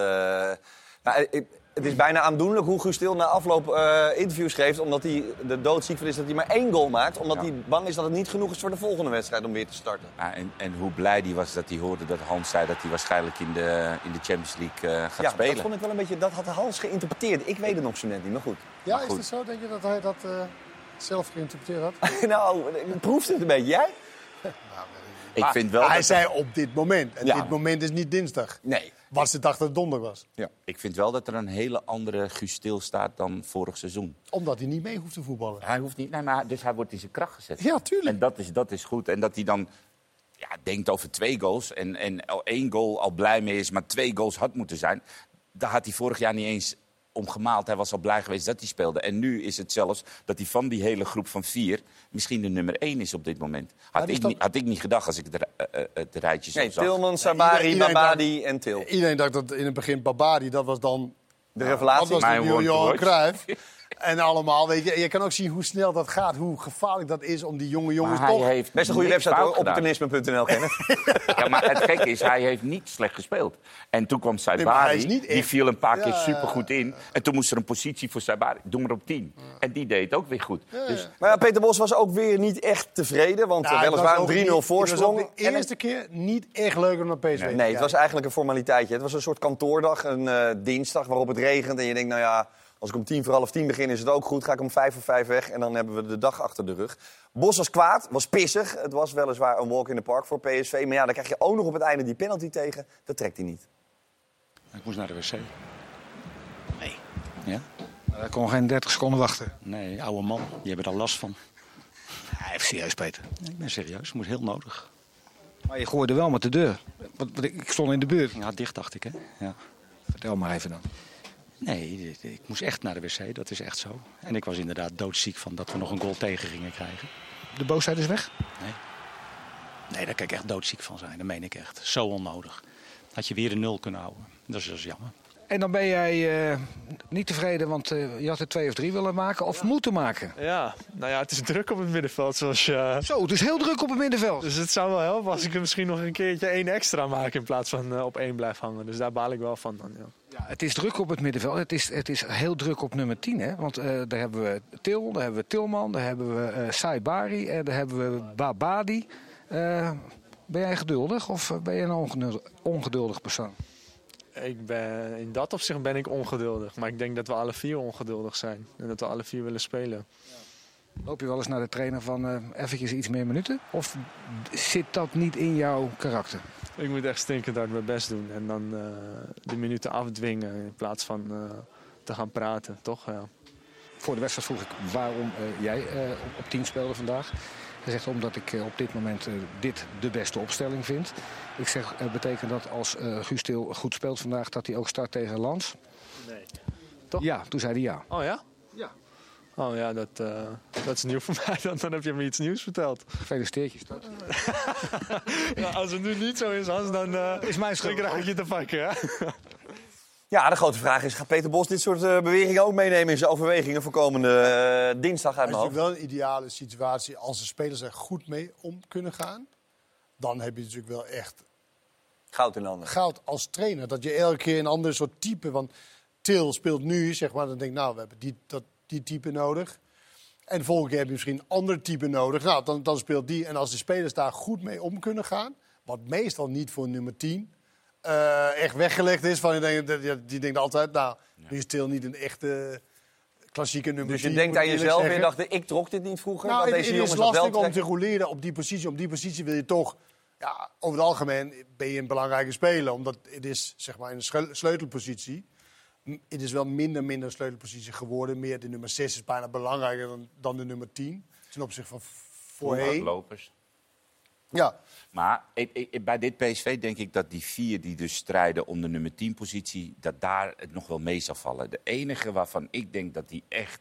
nou, eh, het is bijna aandoenlijk hoe Guus Stil na afloop eh, interviews geeft. Omdat hij de doodziek van is dat hij maar één goal maakt. Omdat hij bang is dat het niet genoeg is voor de volgende wedstrijd om weer te starten. Ja, en, en hoe blij hij was dat hij hoorde dat Hans zei dat hij waarschijnlijk in de, in de Champions League eh, gaat ja, spelen. dat vond ik wel een beetje... Dat had Hans geïnterpreteerd. Ik weet het nog zo net niet, maar goed. Ja, Maar is het zo? Denk je dat hij dat eh, zelf geïnterpreteerd had? nou, proeft het een beetje. Jij? Ik vind wel hij dat- zei op dit moment. En Ja. dit moment is niet dinsdag. Nee. Was de dag dat het donderdag was. Ja. Ik vind wel dat er een hele andere Guus Stil staat dan vorig seizoen. Omdat hij niet mee hoeft te voetballen. Hij hoeft niet, nee, maar dus hij wordt in zijn kracht gezet. Ja, tuurlijk. En dat is, dat is goed. En dat hij dan ja, denkt over twee goals en, en al één goal al blij mee is, maar twee goals had moeten zijn. Daar had hij vorig jaar niet eens om gemaald. Hij was al blij geweest dat hij speelde. En nu is het zelfs dat hij van die hele groep van vier... misschien de nummer één is op dit moment. Had, ik, dat- niet, had ik niet gedacht als ik het, ri- eh, eh, het rijtje zo Nee, zag. Tilman, Sabari, Iedereen Babadi en Til. Iedereen dacht dat in het begin Babadi, dat was dan... De revelatie. Dat was de nieuwe Johan. Cruijff. En allemaal, weet je, je kan ook zien hoe snel dat gaat. Hoe gevaarlijk dat is om die jonge jongens Maar hij toch... heeft Best een goede niks website gedaan. opportunisme.nl, Kenneth. Ja, maar het gekke is, hij heeft niet slecht gespeeld. En toen kwam Saibari, die viel een paar keer Ja, supergoed in. En toen moest er een positie voor Saibari. Doe maar op 10. En die deed het ook weer goed. Dus Maar ja, Peter Bos was ook weer niet echt tevreden. Want weliswaar een 3-0 niet- Het voorsprong. was de En eerste keer niet echt leuk om naar PSV te Nee, het was eigenlijk een formaliteitje. Het was een soort kantoordag, een eh, dinsdag waarop het regent. En je denkt, nou ja, als ik om tien voor half tien begin is het ook goed. Ga ik om vijf voor vijf weg en dan hebben we de dag achter de rug. Bos was kwaad, was pissig. Het was weliswaar een walk in the park voor PSV. Maar ja, dan krijg je ook nog op het einde die penalty tegen. Dat trekt hij niet. Ik moest naar de wc. Nee. Ja? Hij kon geen 30 seconden wachten. Nee, oude man. Die hebben er last van. Even serieus, Peter. Ik ben serieus. Moet heel nodig. Maar je gooide wel met de deur. Want, ik ik stond in de buurt. Ja, dicht dacht ik, hè? Ja. Vertel maar even dan. Nee, ik moest echt naar de wc. Dat is echt zo. En ik was inderdaad doodziek van dat we nog een goal tegen gingen krijgen. De boosheid is weg? Nee. Nee, daar kan ik echt doodziek van zijn. Dat meen ik echt. Zo onnodig. Had je weer de nul kunnen houden. Dat is, is jammer. En dan ben jij eh, niet tevreden, want eh, je had er twee of drie willen maken of moeten maken. Ja, nou ja, het is druk op het middenveld. Zoals je... Zo, het is heel druk op het middenveld. Dus het zou wel helpen als ik er misschien nog een keertje één extra maak in plaats van eh, op één blijf hangen. Dus daar baal ik wel van dan, ja. Ja, het is druk op het middenveld. Het is, het is heel druk op nummer 10. Hè? Want eh, daar hebben we Til, daar hebben we Tilman, daar hebben we eh Saibari en daar hebben we Babadi. Eh, ben jij geduldig of eh, ben je een ongeduldig, persoon? Ik ben, in dat opzicht ben ik ongeduldig. Maar ik denk dat we alle vier ongeduldig zijn. En dat we alle vier willen spelen. Loop je wel eens naar de trainer van eh eventjes iets meer minuten? Of zit dat niet in jouw karakter? Ik moet echt stinkend hard mijn best doen. En dan eh, de minuten afdwingen in plaats van eh, te gaan praten, toch? Ja. Voor de wedstrijd vroeg ik waarom eh, jij eh, op, 10 speelde vandaag. Hij zegt omdat ik eh, op dit moment eh, dit de beste opstelling vind. Ik zeg, eh, betekent dat als eh Guus Til goed speelt vandaag dat hij ook start tegen Lans? Nee. Ja, toen zei hij ja. Oh ja? Oh ja, dat, eh, dat is nieuw voor mij. Dan, dan heb je me iets nieuws verteld. Gefeliciteerd je. Ja, als het nu niet zo is, Hans, dan eh Is mijn schuld. dan krijg ik je te pakken. Ja? Ja, de grote vraag is, gaat Peter Bos dit soort eh, bewegingen ook meenemen in zijn overwegingen voor komende dinsdag uit Het is mijn hoofd? natuurlijk wel een ideale situatie als de spelers er goed mee om kunnen gaan. Dan heb je natuurlijk wel echt Goud in handen. goud als trainer. Dat je elke keer een ander soort type. Want Til speelt nu, zeg maar, dan denk ik, nou, we hebben die, dat, die type nodig. En de volgende keer heb je misschien een ander type nodig. Nou, dan, dan speelt die. En als de spelers daar goed mee om kunnen gaan, wat meestal niet voor nummer 10 eh, echt weggelegd is. Van, je denkt, die, die denkt altijd, nou, nu is Til niet een echte klassieke nummer Dus 10. je denkt aan jezelf en je dacht, ik trok dit niet vroeger. Nou, dat het, deze het is lastig om te roleren op die positie. Op die positie wil je toch... Ja, over het algemeen ben je een belangrijke speler. Omdat het is zeg maar, een sleutelpositie. Het is wel minder minder sleutelpositie geworden. Meer de nummer 6 is bijna belangrijker dan, dan de nummer 10. Ten opzichte van voorheen. lopers. Ja. Maar ik, ik- bij dit PSV denk ik dat die vier die dus strijden om de nummer 10 positie, dat daar het nog wel mee zal vallen. De enige waarvan ik denk dat hij echt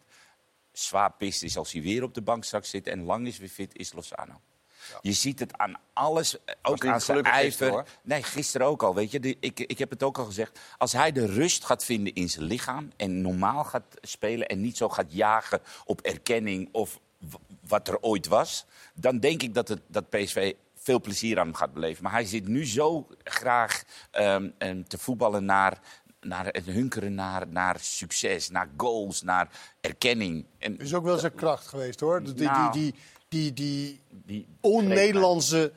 zwaar pist is als hij weer op de bank straks zit en lang is weer fit, is Lozano. Je ziet het aan alles, eh, ook aan zijn ijver. gisteren, hoor. Nee, gisteren ook al. Weet je, De- ik, ik heb het ook al gezegd. Als hij de rust gaat vinden in zijn lichaam en normaal gaat spelen en niet zo gaat jagen op erkenning of wat er ooit was, dan denk ik dat, het, dat PSV veel plezier aan hem gaat beleven. Maar hij zit nu zo graag ehm, ehm, te voetballen naar, naar het hunkeren naar, naar succes, naar goals, naar erkenning. En is ook wel zijn kracht geweest hoor. Die, die, Nou. die, die, die, die on-Nederlandse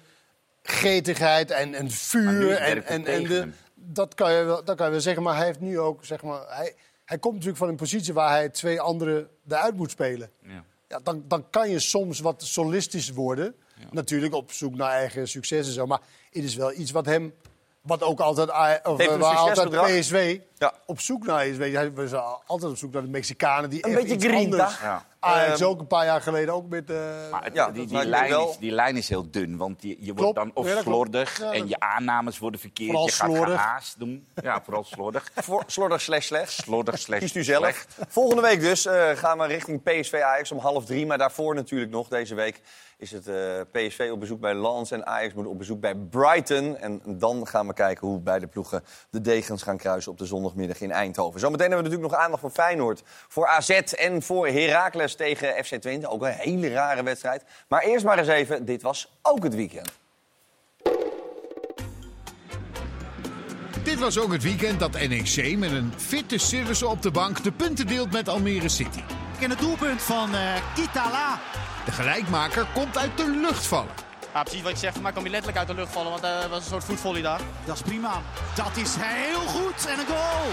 gretigheid en, en vuur. En, en, en de, dat, kan je wel, dat kan je wel zeggen. Maar hij heeft nu ook, zeg maar. Hij, hij komt natuurlijk van een positie waar hij twee anderen eruit moet spelen. Ja. Ja, dan, dan kan je soms wat solistisch worden. Natuurlijk op zoek naar eigen succes en zo. Maar het is wel iets wat hem. Wat ook altijd, of, eh, waar altijd succesbedrag? PSV op zoek naar is. Weet je, we zijn altijd op zoek naar de Mexicanen die Een echt beetje grinta. anders... Ja. Ajax Ehm, ook een paar jaar geleden ook met... eh, Maar het- Ja, die, die, lijn wel. is, die lijn is heel dun, want die, je wordt dan of Ja, slordig Ja, en je aannames worden verkeerd. Vooral je gaat slordig. gehaast doen. Ja, vooral slordig. Voor, slordig slash slecht. Slordig slecht. Kiest u zelf. Volgende week dus eh, gaan we richting PSV Ajax om half drie. Maar daarvoor natuurlijk nog, deze week is het eh, PSV op bezoek bij Lens en Ajax moet op bezoek bij Brighton. En dan gaan we kijken hoe beide ploegen de degens gaan kruisen op de zondagmiddag in Eindhoven. Zometeen hebben we natuurlijk nog aandacht voor Feyenoord, voor AZ en voor Heracles tegen FC Twente. Ook een hele rare wedstrijd. Maar eerst maar eens even, dit was ook het weekend. Dit was ook het weekend dat NEC met een fitte Sillissen op de bank de punten deelt met Almere City. In het doelpunt van eh Kitala. De gelijkmaker komt uit de lucht vallen. Ja, precies wat je zegt. Maar kom je letterlijk uit de lucht vallen, want eh, er was een soort voetvolley daar. Dat is prima. Dat is heel goed. En een goal.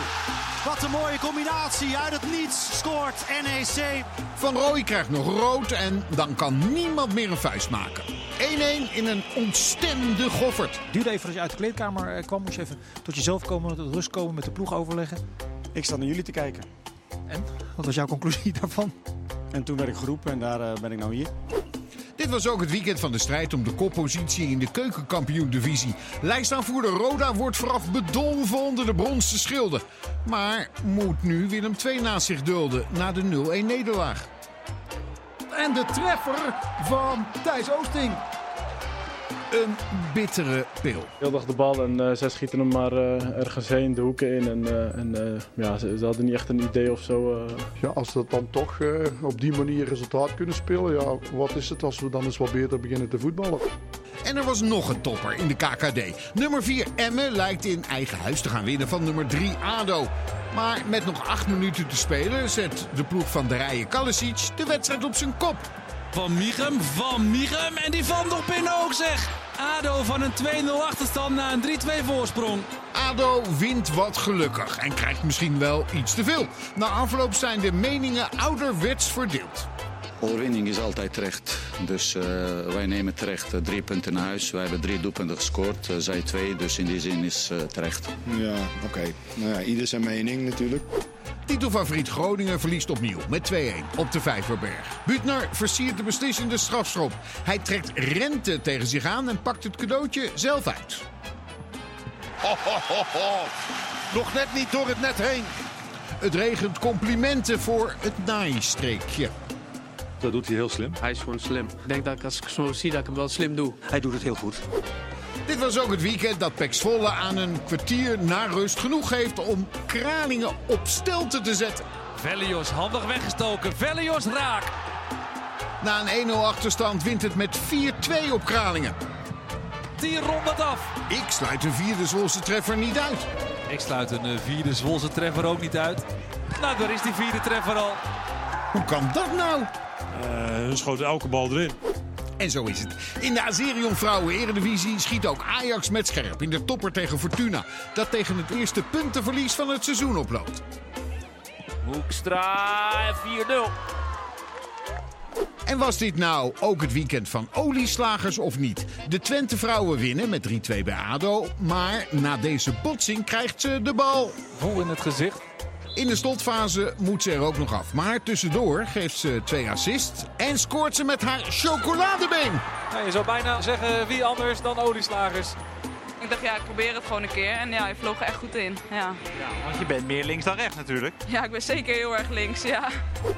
Wat een mooie combinatie. Uit het niets scoort NEC. Van Rooij krijgt nog rood en dan kan niemand meer een vuist maken. 1-1 in een ontstemde goffert. Duurde even als je uit de kleedkamer eh, kwam. Moest je even tot jezelf komen, tot rust komen, met de ploeg overleggen. Ik sta naar jullie te kijken. En? Wat was jouw conclusie daarvan? En toen werd ik geroepen en daar eh, ben ik nou hier. Dit was ook het weekend van de strijd om de koppositie in de keukenkampioen-divisie. Lijstaanvoerder Roda wordt vooraf bedolven onder de bronzen schilden. Maar moet nu Willem II naast zich dulden na de 0-1 nederlaag. En de treffer van Thijs Oosting. Een bittere pil. Heel dag de bal en eh, zij schieten hem maar eh, ergens heen, de hoeken in. En, eh, en eh, ja, ze, ze hadden niet echt een idee of zo. eh. Ja, als we dan toch eh, op die manier resultaat kunnen spelen, ja, wat is het als we dan eens wat beter beginnen te voetballen? En er was nog een topper in de KKD. Nummer 4 Emmen lijkt in eigen huis te gaan winnen van nummer 3 ADO. Maar met nog 8 minuten te spelen zet de ploeg van de rijen Kalisic de wedstrijd op zijn kop. Van Michem, Van Michem. En die valt nog binnen ook zeg. ADO van een 2-0 achterstand naar een 3-2 voorsprong. ADO wint wat gelukkig en krijgt misschien wel iets te veel. Na afloop zijn de meningen ouderwets verdeeld. Overwinning is altijd terecht. Dus eh, wij nemen terecht eh, drie punten naar huis. Wij hebben drie doelpunten gescoord, eh, zij twee. Dus in die zin is terecht. Ja, oké. Nou ja, ieder zijn mening natuurlijk. Titelfavoriet Groningen verliest opnieuw met 2-1 op de Vijverberg. Butner versiert de beslissende strafschop. Hij trekt Rente tegen zich aan en pakt het cadeautje zelf uit. Nog net niet door het net heen. Het regent complimenten voor het naaistreekje. Dat doet hij heel slim. Hij is gewoon slim. Ik denk dat ik als ik zo zie dat ik hem wel slim doe. Hij doet het heel goed. Dit was ook het weekend dat Pek Zwolle aan een kwartier na rust genoeg heeft om Kralingen op stelte te zetten. Vellios handig weggestoken. Vellios raak. Na een 1-0 achterstand wint het met 4-2 op Kralingen. Die rondt het af. Ik sluit een vierde Zwolse treffer niet uit. Ik sluit een eh, vierde Zwolse treffer ook niet uit. Nou, daar is die vierde treffer al. Hoe kan dat nou? Hun schoten elke bal erin. En zo is het. In de Azerion Vrouwen Eredivisie schiet ook Ajax met scherp in de topper tegen Fortuna. Dat tegen het eerste puntenverlies van het seizoen oploopt. Hoekstra 4-0. En was dit nou ook het weekend van olieslagers of niet? De Twente vrouwen winnen met 3-2 bij ADO. Maar na deze botsing krijgt ze de bal. Vol in het gezicht. In de slotfase moet ze er ook nog af. Maar tussendoor geeft ze twee assists en scoort ze met haar chocoladebeen. je zou bijna zeggen wie anders dan olieslagers. Ik dacht, ja, ik probeer het gewoon een keer. En ja, je vloog er echt goed in. Ja. Want je bent meer links dan rechts natuurlijk. ja, ik ben zeker heel erg links, ja.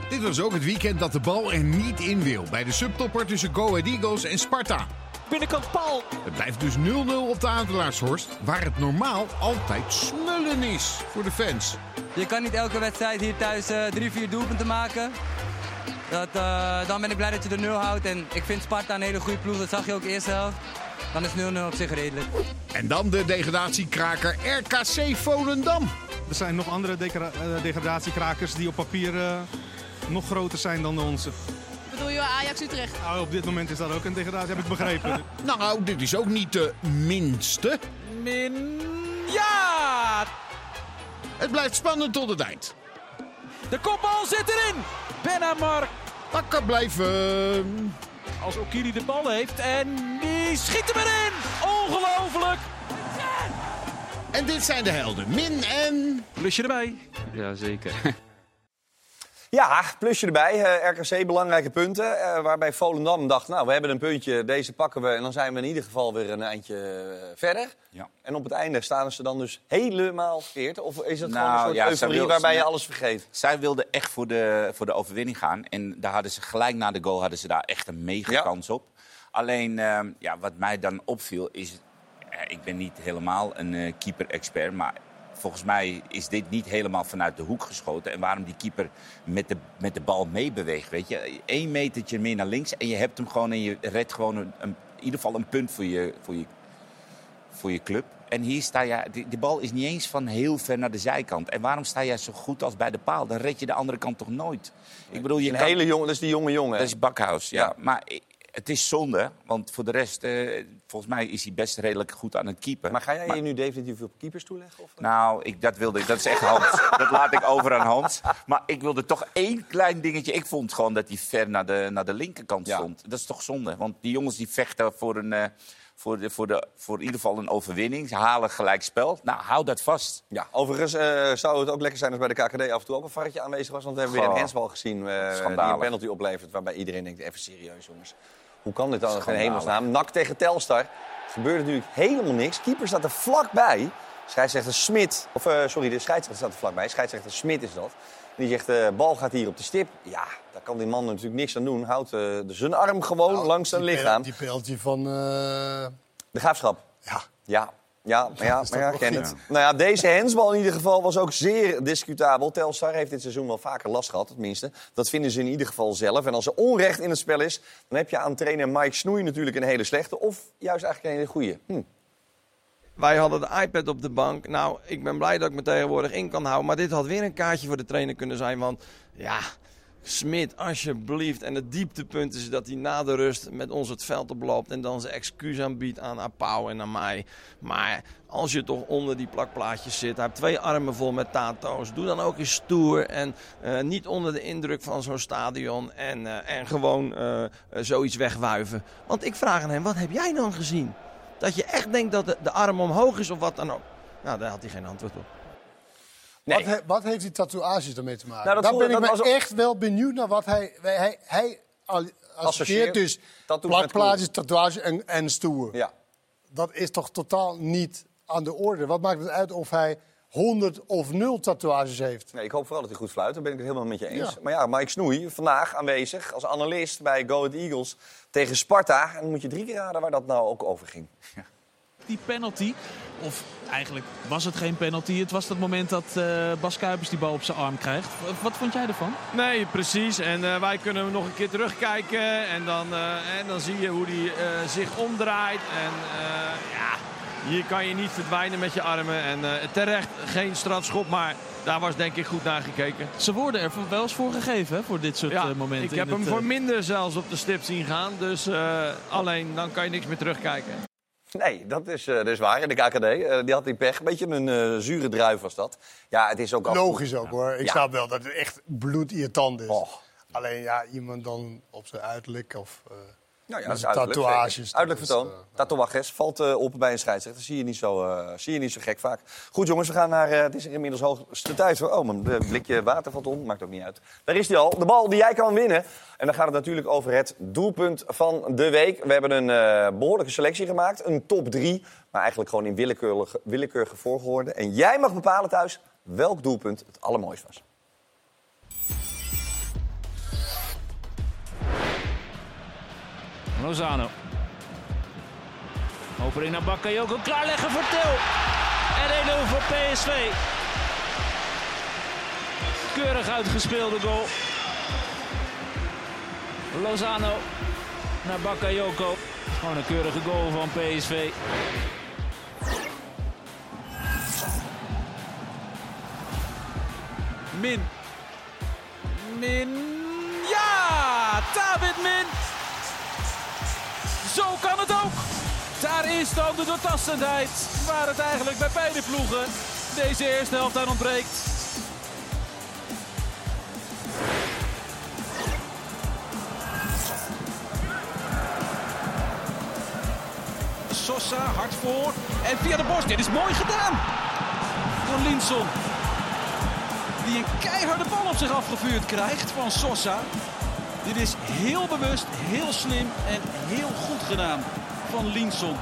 Dit was ook het weekend dat de bal er niet in wil. Bij de subtopper tussen Go Ahead Eagles en Sparta. Binnenkant Paul. Het blijft dus 0-0 op de Adelaarshorst. Waar het normaal altijd smullen is voor de fans. Je kan niet elke wedstrijd hier thuis eh, drie, vier doelpunten maken. Dat, eh, dan ben ik blij dat je de nul houdt. En ik vind Sparta een hele goede ploeg. Dat zag je ook eerste helft. Dan is 0-0 op zich redelijk. En dan de degradatiekraker RKC Volendam. Er zijn nog andere degra- eh, degradatiekrakers die op papier nog groter zijn dan de onze. Bedoel je Ajax Utrecht? Nou, op dit moment is dat ook een degradatie, heb ik begrepen. Nou, dit is ook niet de minste. Min... Ja! Het blijft spannend tot het eind. De kopbal zit erin. Benamar. Pakken blijven. Als Okiri de bal heeft en die schiet hem erin. Ongelooflijk. En dit zijn de helden. Min en... Plusje erbij. Ja, zeker. Ja, plusje erbij. Eh, RKC belangrijke punten. eh, waarbij Volendam dacht, nou, we hebben een puntje, deze pakken we. En dan zijn we in ieder geval weer een eindje eh, verder. Ja. En op het einde staan ze dan dus helemaal verkeerd? Of is het gewoon Nou, een soort ja, euforie waarbij je alles vergeet? Zij wilden echt voor de, voor de overwinning gaan. En daar hadden ze gelijk na de goal hadden ze daar echt een mega Ja. kans op. Alleen, ehm, ja, wat mij dan opviel is... ik ben niet helemaal een keeper-expert, maar... Volgens mij is dit niet helemaal vanuit de hoek geschoten. En waarom die keeper met de, met de bal meebeweegt, weet je. Eén metertje meer naar links en je hebt hem gewoon... en je redt gewoon een, een- in ieder geval een punt voor je, voor je, voor je club. En hier sta je, die, die bal is niet eens van heel ver naar de zijkant. En waarom sta jij zo goed als bij de paal? Dan red je de andere kant toch nooit? Ik bedoel, je Een kan- hele jongen, dat is die jonge jongen. Dat is Bakhuis, ja. Ja. Maar het is zonde, want voor de rest, eh, volgens mij is hij best redelijk goed aan het keeper. Maar ga jij je nu definitief op keepers toeleggen? Of? Nou, ik, dat wilde ik. Dat is echt Hans. dat laat ik over aan Hans. Maar ik wilde toch één klein dingetje. Ik vond gewoon dat hij ver naar de, naar de linkerkant stond. Dat is toch zonde? Want die jongens die vechten voor, een, eh, voor, de, voor, de, voor in ieder geval een overwinning. Ze halen gelijk spel. Nou, hou dat vast. Ja, overigens eh, zou het ook lekker zijn als bij de KKD af en toe ook een varretje aanwezig was. Want we hebben weer een Goh. handsbal gezien eh, die een penalty oplevert. Waarbij iedereen denkt, even serieus jongens. Hoe kan dit dan in hemelsnaam? Nak tegen Telstar. Er gebeurt natuurlijk helemaal niks. Keeper staat er vlakbij. Scheidsrechter Smit, of eh, sorry, de scheidsrechter staat er vlakbij. Scheidsrechter Smit is dat. Die zegt, de bal gaat hier op de stip. Ja, daar kan die man natuurlijk niks aan doen. Houdt eh, de zijn arm gewoon langs zijn lichaam. Die penalty van... eh, De graafschap. Ja. Ja, ja, maar ja, maar ja, ken het. Nou ja, deze hensbal in ieder geval was ook zeer discutabel. Telstar heeft dit seizoen wel vaker last gehad, tenminste. Dat vinden ze in ieder geval zelf. En als er onrecht in het spel is, dan heb je aan trainer Mike Snoei natuurlijk een hele slechte... of juist eigenlijk een hele goede. Hm. Wij hadden de iPad op de bank. Nou, ik ben blij dat ik me tegenwoordig in kan houden. Maar dit had weer een kaartje voor de trainer kunnen zijn. Want ja, Smit, alsjeblieft. En het dieptepunt is dat hij na de rust met ons het veld oploopt. En dan zijn excuus aanbiedt aan Apau en aan mij. Maar als je toch onder die plakplaatjes zit. Heeft twee armen vol met tato's. Doe dan ook eens stoer. En eh, niet onder de indruk van zo'n stadion. En, eh, en gewoon eh, zoiets wegwuiven. Want ik vraag aan hem, wat heb jij dan gezien? Dat je echt denkt dat de arm omhoog is of wat dan ook. Nou, daar had hij geen antwoord op. Wat, he- wat heeft die tatoeages daarmee te maken? Nou, dat Daar voel- ben ik dat me was echt wel benieuwd naar wat hij... Hij, hij, associeert dus plakplaatjes, tatoeage en, en stoer. Ja. Dat is toch totaal niet aan de orde? Wat maakt het uit of hij 100 of 0 tatoeages heeft? Nee, ik hoop vooral dat hij goed fluit. Daar ben ik het helemaal met je eens. Ja. Maar ja, Mike Snoei, vandaag aanwezig als analist bij Go Ahead Eagles tegen Sparta. En dan moet je drie keer raden waar dat nou ook over ging. Die penalty, of eigenlijk was het geen penalty. Het was dat moment dat eh, Bas Kuipers die bal op zijn arm krijgt. Wat vond jij ervan? Nee, precies. En eh, wij kunnen nog een keer terugkijken. En dan, eh, en dan zie je hoe hij zich omdraait. En ja, hier kan je niet verdwijnen met je armen. En terecht geen strafschop, maar daar was denk ik goed naar gekeken. Ze worden er wel eens voor gegeven hè, voor dit soort Ja, momenten. ik heb hem voor minder zelfs op de stip zien gaan. Dus alleen dan kan je niks meer terugkijken. Nee, dat is, eh, dat is waar. In de KKD, eh, die had die pech. Een beetje een eh, zure druif was dat. Ja, het is ook af Logisch ook hoor. Ik Ja. snap wel dat het echt bloedirritant is. Oh. Alleen ja, iemand dan op zijn uiterlijk of Nou ja, dat is uiterlijk, tatoeages. Uiterlijk vertoon. Tatoeages valt eh, op bij een scheidsrechter. Zie je niet zo, eh, zie je niet zo gek vaak. Goed jongens, we gaan naar... eh, het is inmiddels hoogste tijd. Oh, mijn eh, blikje water valt om. Maakt ook niet uit. Daar is hij al. De bal die jij kan winnen. En dan gaat het natuurlijk over het doelpunt van de week. We hebben een eh, behoorlijke selectie gemaakt. Een top 3. Maar eigenlijk gewoon in willekeurige, willekeurige volgorde. En jij mag bepalen thuis welk doelpunt het allermooist was. Lozano. Opening naar Bakayoko. Klaarleggen voor Til. En 1-0 voor PSV. Keurig uitgespeelde goal. Lozano naar Bakayoko. Gewoon een keurige goal van PSV. Min. Min. Ja! David Min! Zo kan het ook! Daar is dan de doortastendheid. Waar het eigenlijk bij beide ploegen deze eerste helft aan ontbreekt. Sosa hard voor. En via de borst. Dit is mooi gedaan. door Linson. Die een keiharde bal op zich afgevuurd krijgt van Sosa. Dit is heel bewust, heel slim en heel goed gedaan van Linson.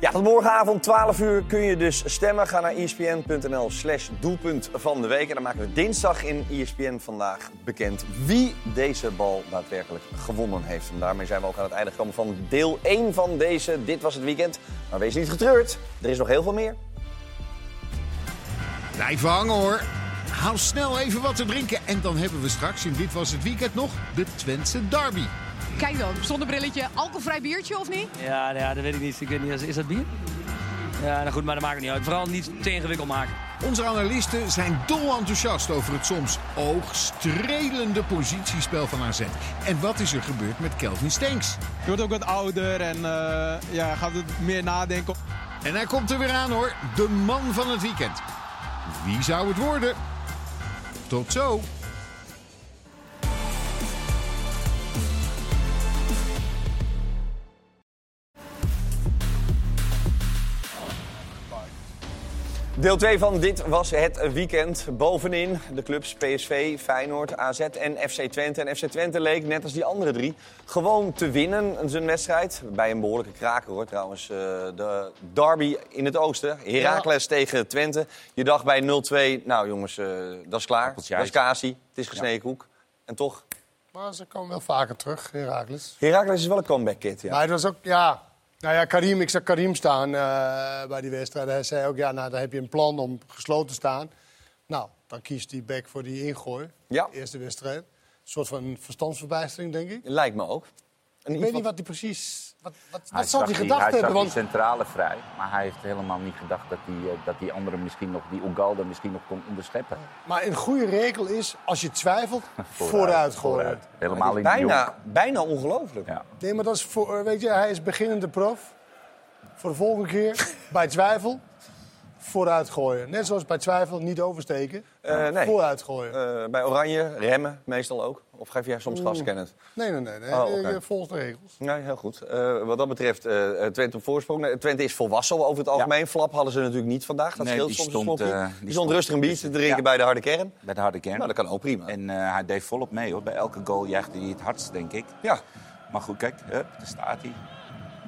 Ja, tot morgenavond 12 uur kun je dus stemmen. Ga naar E espn.nl slash doelpunt van de week. En dan maken we dinsdag in E ESPN vandaag bekend wie deze bal daadwerkelijk gewonnen heeft. En daarmee zijn we ook aan het einde gekomen van deel 1 van deze Dit Was Het Weekend. Maar wees niet getreurd, er is nog heel veel meer. Blijf hangen hoor. Hou snel even wat te drinken. En dan hebben we straks in Dit Was Het Weekend nog de Twentse Derby. Kijk dan, zonder brilletje. Alcoholvrij biertje of niet? Ja, ja, dat weet ik niet. Ik weet niet. Is, is dat bier? Ja, nou goed, maar dat maakt het niet uit. Vooral niet te ingewikkeld maken. Onze analisten zijn dol enthousiast over het soms oogstrelende positiespel van AZ. En wat is er gebeurd met Kelvin Stenks? Je wordt ook wat ouder en eh, ja, gaat het meer nadenken. En hij komt er weer aan hoor, de man van het weekend. Wie zou het worden? Tot zo. Deel 2 van Dit Was Het Weekend. Bovenin de clubs PSV, Feyenoord, AZ en FC Twente. En FC Twente leek, net als die andere drie, gewoon te winnen zijn wedstrijd. Bij een behoorlijke kraker hoor trouwens. eh, de derby in het oosten. Heracles tegen Twente. Je dacht bij 0-2, nou jongens, eh, dat is klaar. Dat is Kasi, het is gesneden koek. En toch, Maar ze komen wel vaker terug, Herakles. Heracles is wel een comeback kit. Ja. Maar het was ook, ja... Nou ja, Karim, ik zag Karim staan eh, bij die wedstrijd. Hij zei ook, ja, nou, dan heb je een plan om gesloten te staan. Nou, dan kiest die back voor die ingooi. Ja. Eerste wedstrijd. Een soort van verstandsverbijstering, denk ik. Lijkt me ook. En Ik weet niet wat hij precies... Wat, wat, Hij wat zal hij die- gedacht hij hebben? zag Want die centrale vrij, maar hij heeft helemaal niet gedacht dat die, eh, dat die andere misschien nog, die Ugalde misschien nog kon onderscheppen. Maar een goede regel is, als je twijfelt, vooruit, gooien. vooruit. Helemaal in de bijna, bijna ongelooflijk. Ja. Nee, maar dat is voor, eh, weet je, hij is beginnende prof. Voor de volgende keer, bij twijfel, vooruit gooien. Net zoals bij twijfel, niet oversteken. Eh, nee. Vooruit gooien. Eh, bij Oranje, remmen meestal ook. Of geef jij soms gas. Kenneth? Nee, nee, nee. nee. Oh, oké. Ik, eh, volg de regels. Nee, heel goed. Eh, wat dat betreft, eh, Twente op voorsprong. Twente is volwassen over het algemeen. Flap hadden ze natuurlijk niet vandaag. Dat Nee, scheelt die soms stond, een eh, die, die stond stond rustig een biertje te drinken Ja. bij de harde kern. Bij de harde kern. Nou, dat kan ook prima. En eh, hij deed volop mee hoor. Bij elke goal juichte hij het hardst, denk ik. Ja. Maar goed, kijk, hup, daar staat hij.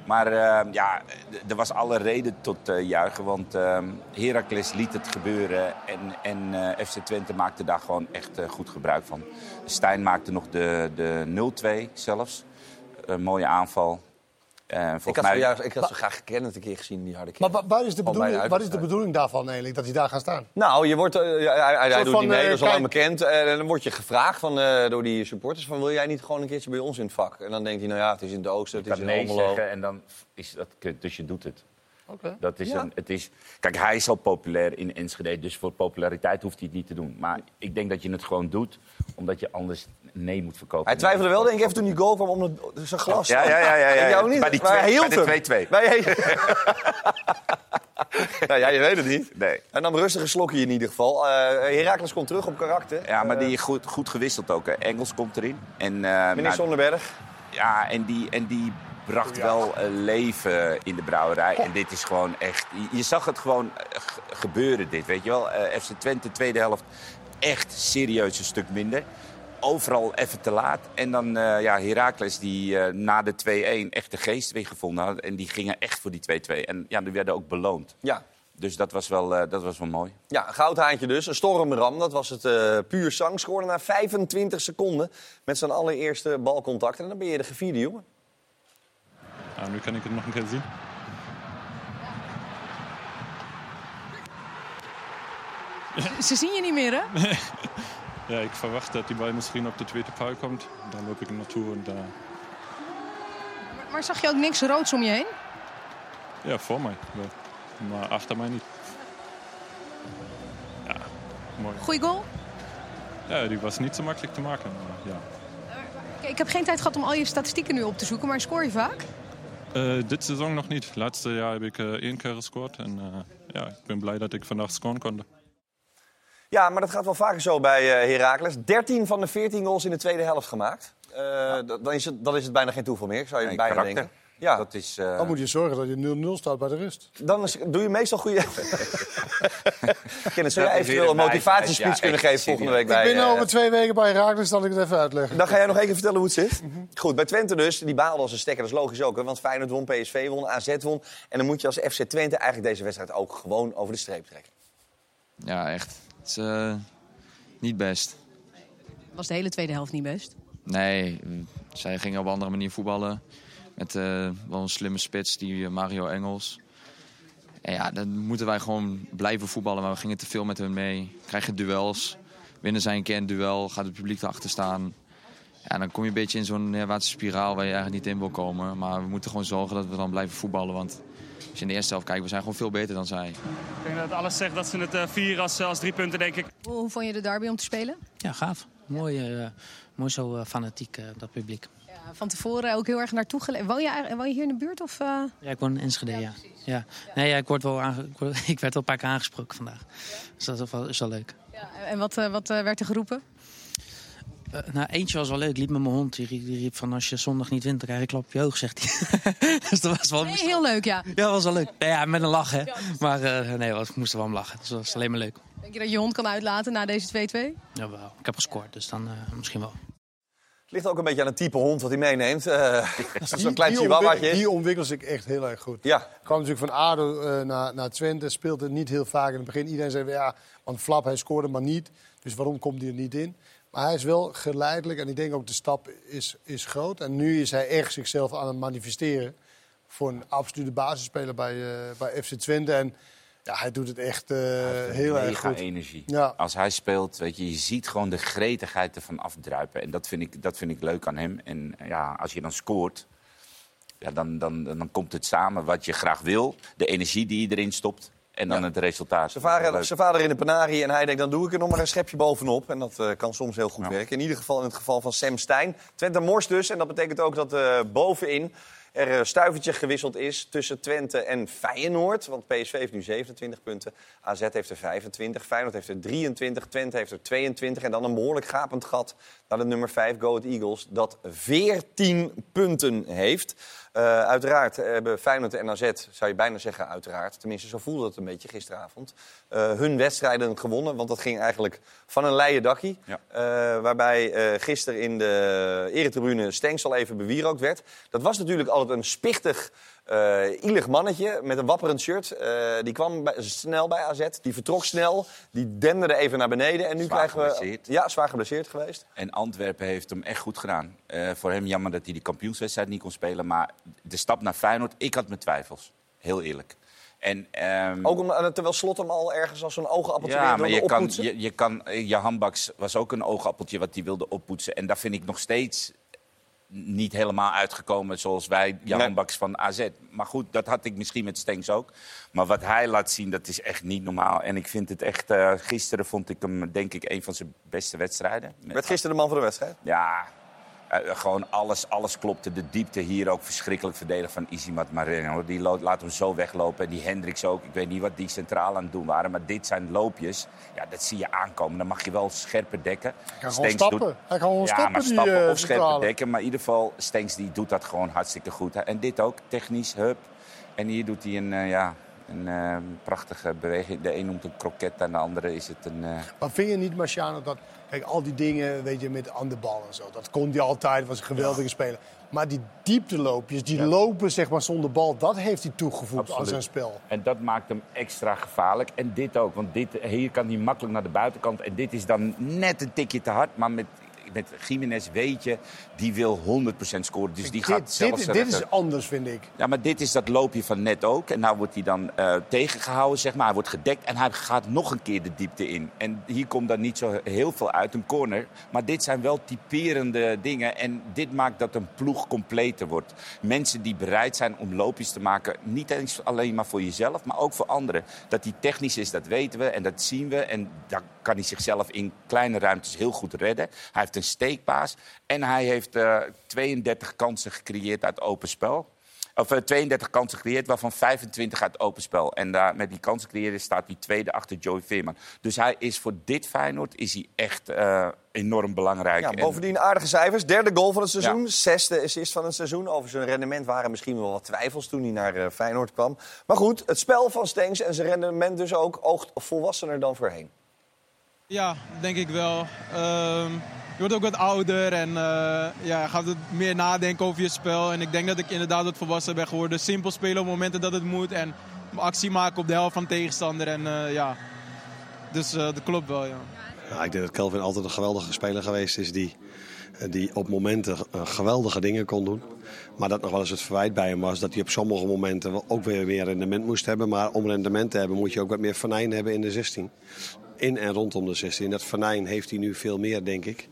Maar eh, ja, er was alle reden tot eh, juichen. Want eh, Heracles liet het gebeuren. En, en eh, FC Twente maakte daar gewoon echt eh, goed gebruik van. Stijn maakte nog de, de 0-2 zelfs. Een mooie aanval. Eh, Ik had, mij... zo, juist- ik had zo graag Kenneth een keer gezien, die harde kern. Maar wa- waar is, de de bedoeling, wat is de bedoeling daarvan eigenlijk, dat hij daar gaat staan? Nou, je wordt, eh, ja, hij, hij doet van, niet mee, eh, dat is al lang bekend. En dan word je gevraagd van, eh, door die supporters van... wil jij niet gewoon een keertje bij ons in het vak? En dan denkt hij, nou ja, het is in het oosten, het is in nee zeggen en dan is dat kut, dus je doet het. Oké. Dat is Ja. een, het is, kijk, hij is al populair in Enschede, dus voor populariteit hoeft hij het niet te doen. Maar ik denk dat je het gewoon doet, omdat je anders nee moet verkopen. Hij twijfelde wel, denk ik, even toen die goal kwam om het- zijn glas. Ja, ja, ja, ja, ja, En jou ja. niet. Bij die Maar hij twee- hield bij de hem. 2-2. Bij- ja, ja, je weet het niet. Nee. En dan rustig een slokje in ieder geval. Eh Herakles komt terug op karakter. Ja, maar Eh, die goed, goed gewisseld ook. Hè. Engels komt erin. En, eh, Meneer nou, Zonderberg. Ja, en die, en die bracht wel eh, leven in de brouwerij. En dit is gewoon echt... Je, zag het gewoon eh, gebeuren, dit, weet je wel. Eh, FC Twente, tweede helft, echt serieus een stuk minder. Overal even te laat. En dan ja, Heracles, die na de 2-1 echt de geest weer gevonden had. En die gingen echt voor die 2-2. En ja, die werden ook beloond. Ja. Dus dat was wel, dat was wel mooi. Ja, goudhaantje dus. Een stormram, dat was het puur zang. Scoorde na 25 seconden met zijn allereerste balcontact. En dan ben je de gevierde jongen. Ja, nu kan ik het nog een keer zien. Ze zien je niet meer, hè? Ja, ik verwacht dat die bal misschien op de tweede paal komt. Dan loop ik naartoe en daar... Maar zag je ook niks roods om je heen? Ja, voor mij wel. Maar achter mij niet. Ja, mooi. Goeie goal? Ja, die was niet zo makkelijk te maken. Maar ja. Kijk, Ik heb geen tijd gehad om al je statistieken nu op te zoeken, maar scoor je vaak? Eh, dit seizoen nog niet. Laatste jaar heb ik eh, één keer gescoord. En eh, ja, ik ben blij dat ik vandaag scoren kon. Ja, maar dat gaat wel vaker zo bij eh Heracles. 13 van de 14 goals in de tweede helft gemaakt. Eh, dan, is het, dan is het bijna geen toeval meer, zou je Nee, bijna karakter. denken. Ja. Dat is, eh, Dan moet je zorgen dat je 0-0 staat bij de rust. Dan is, doe je meestal goede... Kennis, zou Dat jij eventueel een motivatiespeech ja, kunnen geven volgende week Ik bij... ben eh, over twee weken bij Herakles, zal ik het even uitleggen. Dan ga jij nog even vertellen hoe het zit. Goed, bij Twente dus. Die baalde als een stekker, dat is logisch ook. Hè, want Feyenoord won, PSV won, AZ won. En dan moet je als FC Twente eigenlijk deze wedstrijd ook gewoon over de streep trekken. Ja, echt. Het is eh, niet best. Was de hele tweede helft niet best? Nee, zij gingen op een andere manier voetballen. Met eh, wel een slimme spits, die eh, Mario Engels. En ja, dan moeten wij gewoon blijven voetballen. Maar we gingen te veel met hun mee. Krijgen duels. Winnen zij een keer een duel, gaat het publiek erachter staan. Ja, dan kom je een beetje in zo'n neerwaartse spiraal waar je eigenlijk niet in wil komen. Maar we moeten gewoon zorgen dat we dan blijven voetballen. Want als je in de eerste helft kijkt, we zijn gewoon veel beter dan zij. Ik denk dat alles zegt dat ze het eh, vieren als, als drie punten, denk ik. Hoe, hoe vond je de derby om te spelen? Ja, gaaf. Mooi, eh, mooi zo fanatiek, dat publiek. Ja, van tevoren ook heel erg naartoe geleefd. Woon je, woon je hier in de buurt? Of, eh? Ja, ik woon in Enschede, ja. ja. Nee, ja, ik, word wel aange- ik, word- ik werd wel een paar keer aangesproken vandaag. Dus dat is wel, is wel leuk. Ja, en wat, eh, wat eh, werd er geroepen? Eh, nou, eentje was wel leuk. Ik liep met mijn hond. Die riep, die riep van als je zondag niet wint, dan krijg je klap op je oog, zegt hij. dus dat was wel... Nee, heel leuk, ja. Ja, dat was wel leuk. Ja, met een lach, hè. Maar eh, nee, we moesten wel om lachen. Dus dat was alleen maar leuk. Denk je dat je hond kan uitlaten na deze 2-2? Jawel, ik heb gescoord, dus dan eh, misschien wel. Het ligt ook een beetje aan het type hond wat hij meeneemt. Eh, dat is zo'n klein die, chihuahuaatje. die ontwikkelt zich echt heel erg goed. Ja. kwam natuurlijk van ADO eh, naar, naar Twente, speelde niet heel vaak in het begin. Iedereen zei, ja, want Flap, hij scoorde maar niet. Dus waarom komt hij er niet in? Maar hij is wel geleidelijk en ik denk ook de stap is, is groot. En nu is hij echt zichzelf aan het manifesteren. Voor een absolute basisspeler bij, eh, bij FC Twente. En ja, hij doet het echt eh, heel erg mega goed. energie. Ja. Als hij speelt, weet je, je ziet gewoon de gretigheid ervan afdruipen. En dat vind ik, dat vind ik leuk aan hem. En ja, als je dan scoort, ja, dan, dan, dan komt het samen wat je graag wil. De energie die je erin stopt. En dan het resultaat. Zijn vader, zijn vader in de penarie en hij denkt, dan doe ik er nog maar een schepje bovenop. En dat eh, kan soms heel goed werken. In ieder geval in het geval van Sam Stein. Twente morst dus. En dat betekent ook dat eh, bovenin er een stuivertje gewisseld is tussen Twente en Feyenoord. Want PSV heeft nu 27 punten. AZ heeft er 25. Feyenoord heeft er 23. Twente heeft er 22. En dan een behoorlijk gapend gat naar de nummer 5, Go Ahead Eagles. Dat 14 punten heeft. Eh, uiteraard hebben Feyenoord en AZ, zou je bijna zeggen uiteraard... tenminste zo voelde het een beetje gisteravond... eh, hun wedstrijden gewonnen. Want dat ging eigenlijk van een leien dakkie. Ja. Eh, waarbij gisteren in de eretribune Stenks al even bewierookt werd. Dat was natuurlijk altijd een spichtig, eh ielig mannetje met een wapperend shirt. Die kwam bij- snel bij AZ, die vertrok snel, die denderde even naar beneden. En nu Zwaar krijgen we... geblesseerd. Ja, zwaar geblesseerd geweest. En Antwerpen heeft hem echt goed gedaan. Eh, voor hem jammer dat hij die kampioenswedstrijd niet kon spelen. Maar de stap naar Feyenoord, ik had mijn twijfels. Heel eerlijk. En, ehm, Ook om, en terwijl Slot hem al ergens als zo'n oogappeltje ja, maar je kan, je, je kan, eh, Johan Baks was ook een oogappeltje wat hij wilde oppoetsen. En daar vind ik nog steeds niet helemaal uitgekomen zoals wij, Johan Nee. Baks van AZ. Maar goed, dat had ik misschien met Stenks ook. Maar wat hij laat zien, dat is echt niet normaal. En ik vind het echt, eh, gisteren vond ik hem denk ik een van zijn beste wedstrijden. Werd gisteren de man van de wedstrijd? ja, eh, gewoon alles, alles klopte. De diepte hier ook verschrikkelijk verdedigd van Isimat Marino. Die laat hem zo weglopen. En die Hendricks ook. Ik weet niet wat die centraal aan het doen waren. Maar dit zijn loopjes. Ja, dat zie je aankomen. Dan mag je wel scherper dekken. Hij kan gewoon stappen. Hij kan gewoon ja, stappen, maar die, stappen eh, of scherper dekken. Maar in ieder geval, Stenks die doet dat gewoon hartstikke goed. En dit ook, technisch, hup. En hier doet hij een, eh, ja, een eh, prachtige beweging. De een noemt een kroket en de andere is het een... eh, Maar vind je niet, Marciano, dat kijk, al die dingen weet je, met aan de bal en zo, dat kon hij altijd, was een geweldige speler. Maar die diepteloopjes, die lopen zeg maar zonder bal, dat heeft hij toegevoegd aan zijn spel. En dat maakt hem extra gevaarlijk. En dit ook, want dit, hier kan hij makkelijk naar de buitenkant. En dit is dan net een tikje te hard. Maar met, met Jiménez weet je, die wil 100% scoren. Dus die gaat Dit, zelfs... dit, dit is anders, vind ik. Ja, maar dit is dat loopje van net ook. En nou wordt hij dan eh, tegengehouden, zeg maar. Hij wordt gedekt en hij gaat nog een keer de diepte in. En hier komt dan niet zo heel veel uit, een corner. Maar dit zijn wel typerende dingen. En dit maakt dat een ploeg completer wordt. Mensen die bereid zijn om loopjes te maken. Niet eens alleen maar voor jezelf, maar ook voor anderen. Dat hij technisch is, dat weten we en dat zien we. En daar kan hij zichzelf in kleine ruimtes heel goed redden. Hij heeft een steekpaas en hij heeft eh, 32 kansen gecreëerd uit open spel. Of eh, 32 kansen gecreëerd, waarvan 25 uit open spel. En daar, met die kansen creëren staat hij tweede achter Joey Veerman. Dus hij is voor dit Feyenoord is hij echt eh, enorm belangrijk. Ja, En- bovendien aardige cijfers. Derde goal van het seizoen. Zesde assist van het seizoen. Over zijn rendement waren misschien wel wat twijfels toen hij naar eh, Feyenoord kwam. Maar goed, het spel van Stenks en zijn rendement dus ook oogt volwassener dan voorheen. Ja, denk ik wel. Ehm, je wordt ook wat ouder en eh, ja, gaat wat meer nadenken over je spel. En ik denk dat ik inderdaad wat volwassen ben geworden. Simpel spelen op momenten dat het moet en actie maken op de helft van tegenstander. En eh, ja, dus eh, dat klopt wel, ja. Ik denk dat Kelvin altijd een geweldige speler geweest is die, die op momenten geweldige dingen kon doen. Maar dat nog wel eens het verwijt bij hem was dat hij op sommige momenten ook weer meer rendement moest hebben. Maar om rendement te hebben moet je ook wat meer venijn hebben in de 16. In en rondom de 16. Dat venijn heeft hij nu veel meer, denk ik,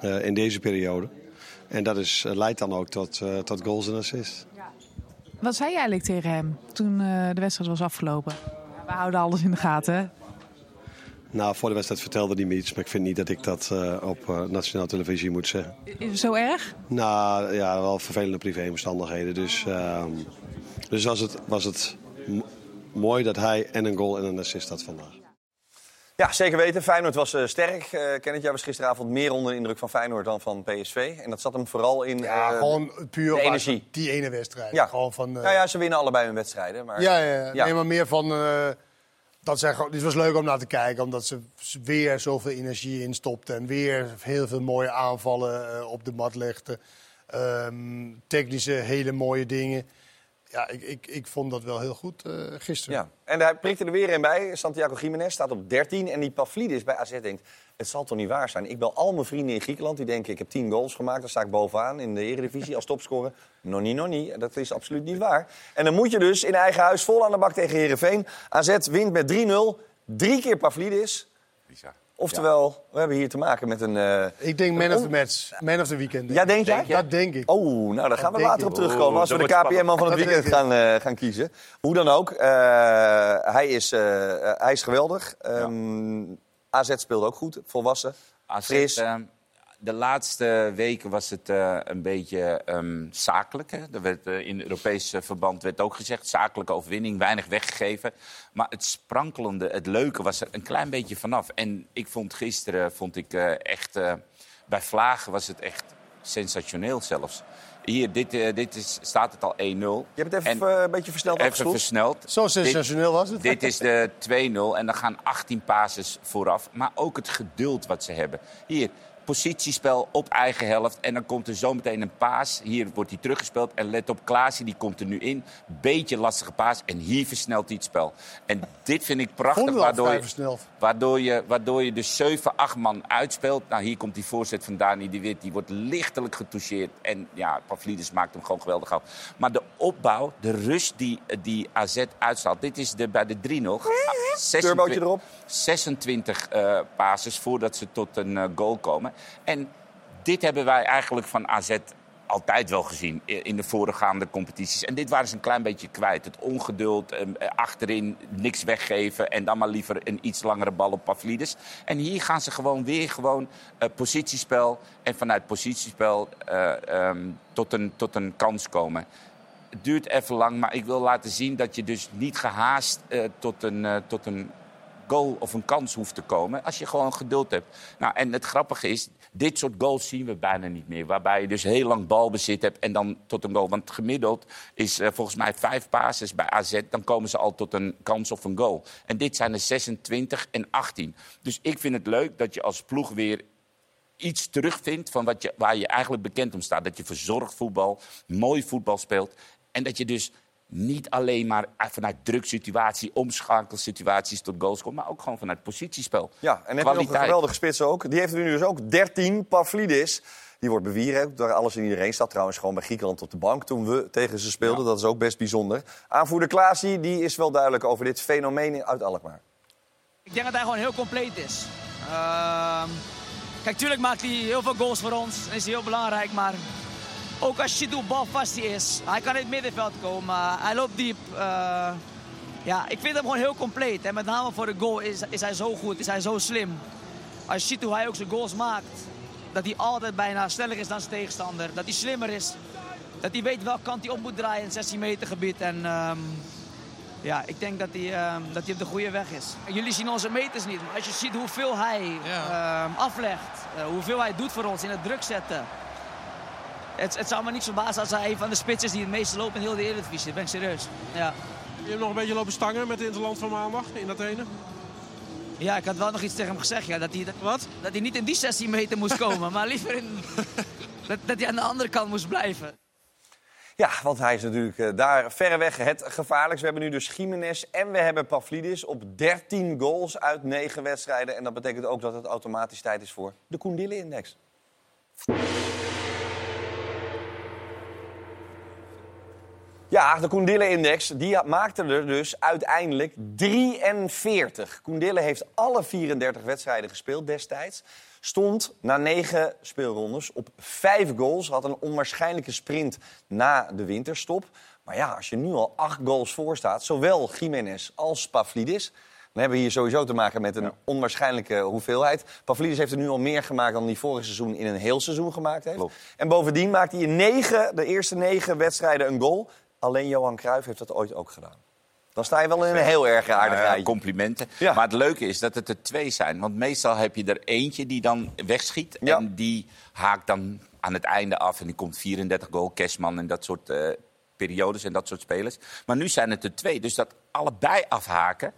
eh, in deze periode. En dat is, eh, leidt dan ook tot, eh, tot goals en assists. Wat zei je eigenlijk tegen hem toen de wedstrijd was afgelopen? We houden alles in de gaten, hè? Nou, voor de wedstrijd vertelde hij me iets, maar ik vind niet dat ik dat op eh, nationale televisie moet zeggen. Is het zo erg? Nou ja, wel vervelende privéomstandigheden. Dus, ehm, dus was het, was het mooi dat hij en een goal en een assist had vandaag. Ja, zeker weten. Feyenoord was eh, sterk. Kenneth, jij was gisteravond meer onder de indruk van Feyenoord dan van PSV. En dat zat hem vooral in Ja, eh, gewoon puur de energie. die ene wedstrijd. Ja. Gewoon van, Nou ja, ze winnen allebei hun wedstrijden. Maar... Ja, ja, ja. Nee, maar meer van. dat zij, gewoon- dit was leuk om naar te kijken, omdat ze weer zoveel energie in stopten. En weer heel veel mooie aanvallen op de mat legden. Ehm, technische, hele mooie dingen. Ja, ik, ik, ik vond dat wel heel goed eh, gisteren. Ja. En hij prikte er weer een bij. Santiago Jiménez staat op 13. En die Pavlidis bij AZ denkt, het zal toch niet waar zijn. Ik bel al mijn vrienden in Griekenland. Die denken, ik heb 10 goals gemaakt. Dan sta ik bovenaan in de Eredivisie als topscorer. Noni, noni. Dat is absoluut niet waar. En dan moet je dus in eigen huis vol aan de bak tegen Herenveen. AZ wint met 3-0. Drie keer Pavlidis. Oftewel, we hebben hier te maken met een... eh, Ik denk man of the match. Man of the weekend. Ja, denk jij? Dat denk ik. Oh, nou, daar gaan we later ik. op terugkomen. Oh, als we de KPM-man van het weekend gaan, eh, gaan kiezen. Hoe dan ook, eh, hij, is, hij is geweldig. Ehm, AZ speelde ook goed, volwassen. AZ, Fris. De laatste weken was het eh, een beetje ehm, zakelijk. Hè? Er werd, eh, in Europees eh, verband werd ook gezegd, zakelijke overwinning, weinig weggegeven. Maar het sprankelende, het leuke was er een klein beetje vanaf. En ik vond gisteren, vond ik eh, echt, eh, bij Vlagen was het echt sensationeel zelfs. Hier, dit, dit is, staat het al 1-0. Je hebt het even En- een beetje versneld Even versneld. Zo sensationeel was het. Dit is de 2-0 en dan gaan 18 passes vooraf. Maar ook het geduld wat ze hebben. Hier, positiespel op eigen helft. En dan komt er zometeen een paas. Hier wordt hij teruggespeeld. En let op, Klaasie die komt er nu in. Beetje lastige paas. En hier versnelt hij het spel. En dit vind ik prachtig. Waardoor je, waardoor, je, waardoor je dus 7, 8 man uitspeelt. Nou, hier komt die voorzet van Dani de Wit. Die wordt lichtelijk getoucheerd. En ja, Pavlidis maakt hem gewoon geweldig af. Maar de opbouw, de rust die, die AZ uitstraalt. Dit is de, bij de 3-0. Turbootje erop. 26 eh passes voordat ze tot een eh, goal komen. En dit hebben wij eigenlijk van AZ altijd wel gezien in de voorgaande competities. En dit waren ze een klein beetje kwijt. Het ongeduld, eh, achterin niks weggeven... en dan maar liever een iets langere bal op Pavlidis. En hier gaan ze gewoon weer gewoon positiespel... en vanuit positiespel eh, ehm, tot, een, tot een kans komen. Het duurt even lang, maar ik wil laten zien dat je dus niet gehaast eh, tot, een, tot een goal of een kans hoeft te komen. Als je gewoon geduld hebt. Nou, en het grappige is, dit soort goals zien we bijna niet meer. Waarbij je dus heel lang balbezit hebt en dan tot een goal. Want gemiddeld is volgens mij vijf passes bij AZ. Dan komen ze al tot een kans of een goal. En dit zijn er 26 en 18. Dus ik vind het leuk dat je als ploeg weer iets terugvindt van wat je, waar je eigenlijk bekend om staat. Dat je verzorgd voetbal, mooi voetbal speelt. En dat je dus niet alleen maar vanuit druksituatie, omschakelsituaties tot goals komt... maar ook gewoon vanuit positiespel. Ja, en heb je nog een geweldige spits ook. Die heeft er nu dus ook 13, Pavlidis. Die wordt bewierookt door alles en iedereen. Staat trouwens gewoon bij Griekenland op de bank toen we tegen ze speelden. Dat is ook best bijzonder. Aanvoerder Klaasie, die is wel duidelijk over dit fenomeen uit Alkmaar. Ik denk dat hij gewoon heel compleet is. Ehm, kijk, tuurlijk maakt hij heel veel goals voor ons. En is heel belangrijk, maar ook als je doet bal vast hij is. Hij kan in het middenveld komen. Hij loopt diep. Eh, ja, ik vind hem gewoon heel compleet. En met name voor de goal is, is hij zo goed, is hij zo slim. Als je ziet hoe hij ook zijn goals maakt. Dat hij altijd bijna sneller is dan zijn tegenstander. Dat hij slimmer is. dat hij weet welke kant hij op moet draaien in het 16 meter gebied. En ehm, ja, ik denk dat hij, ehm, dat hij op de goede weg is. En jullie zien onze meters niet, maar als je ziet hoeveel hij ehm, aflegt, eh, hoeveel hij doet voor ons in het druk zetten. Het, het zou me niet verbazen als hij een van de spitsen is die het meeste loopt in heel de Eredivisie. Dat ben ik serieus. Ja. Je hebt nog een beetje lopen stangen met het Interland van maandag in dat ene. Ja, ik had wel nog iets tegen hem gezegd. Ja, dat, hij, dat, Wat? dat hij niet in die 16 meter moest komen, maar liever in, dat, dat hij aan de andere kant moest blijven. Ja, want hij is natuurlijk eh, daar verreweg het gevaarlijkst. We hebben nu dus Jiménez en we hebben Pavlidis op 13 goals uit 9 wedstrijden. En dat betekent ook dat het automatisch tijd is voor de Koendille-index. Ja, de Koendille-index die maakte er dus uiteindelijk 43. Koendille heeft alle 34 wedstrijden gespeeld destijds. Stond na negen speelrondes op vijf goals. Had een onwaarschijnlijke sprint na de winterstop. Maar ja, als je nu al acht goals voor staat, zowel Jiménez als Pavlidis... dan hebben we hier sowieso te maken met een onwaarschijnlijke hoeveelheid. Pavlidis heeft er nu al meer gemaakt dan hij vorig seizoen in een heel seizoen gemaakt heeft. En bovendien maakt hij in negen, de eerste negen wedstrijden een goal. Alleen Johan Cruijff heeft dat ooit ook gedaan. Dan sta je wel in een heel erg aardig Nou ja, complimenten. Maar het leuke is dat het er twee zijn. Want meestal heb je er eentje die dan wegschiet. En die haakt dan aan het einde af. En die komt 34 goal, Cashman en dat soort eh, periodes en dat soort spelers. Maar nu zijn het er twee. Dus dat allebei afhaken,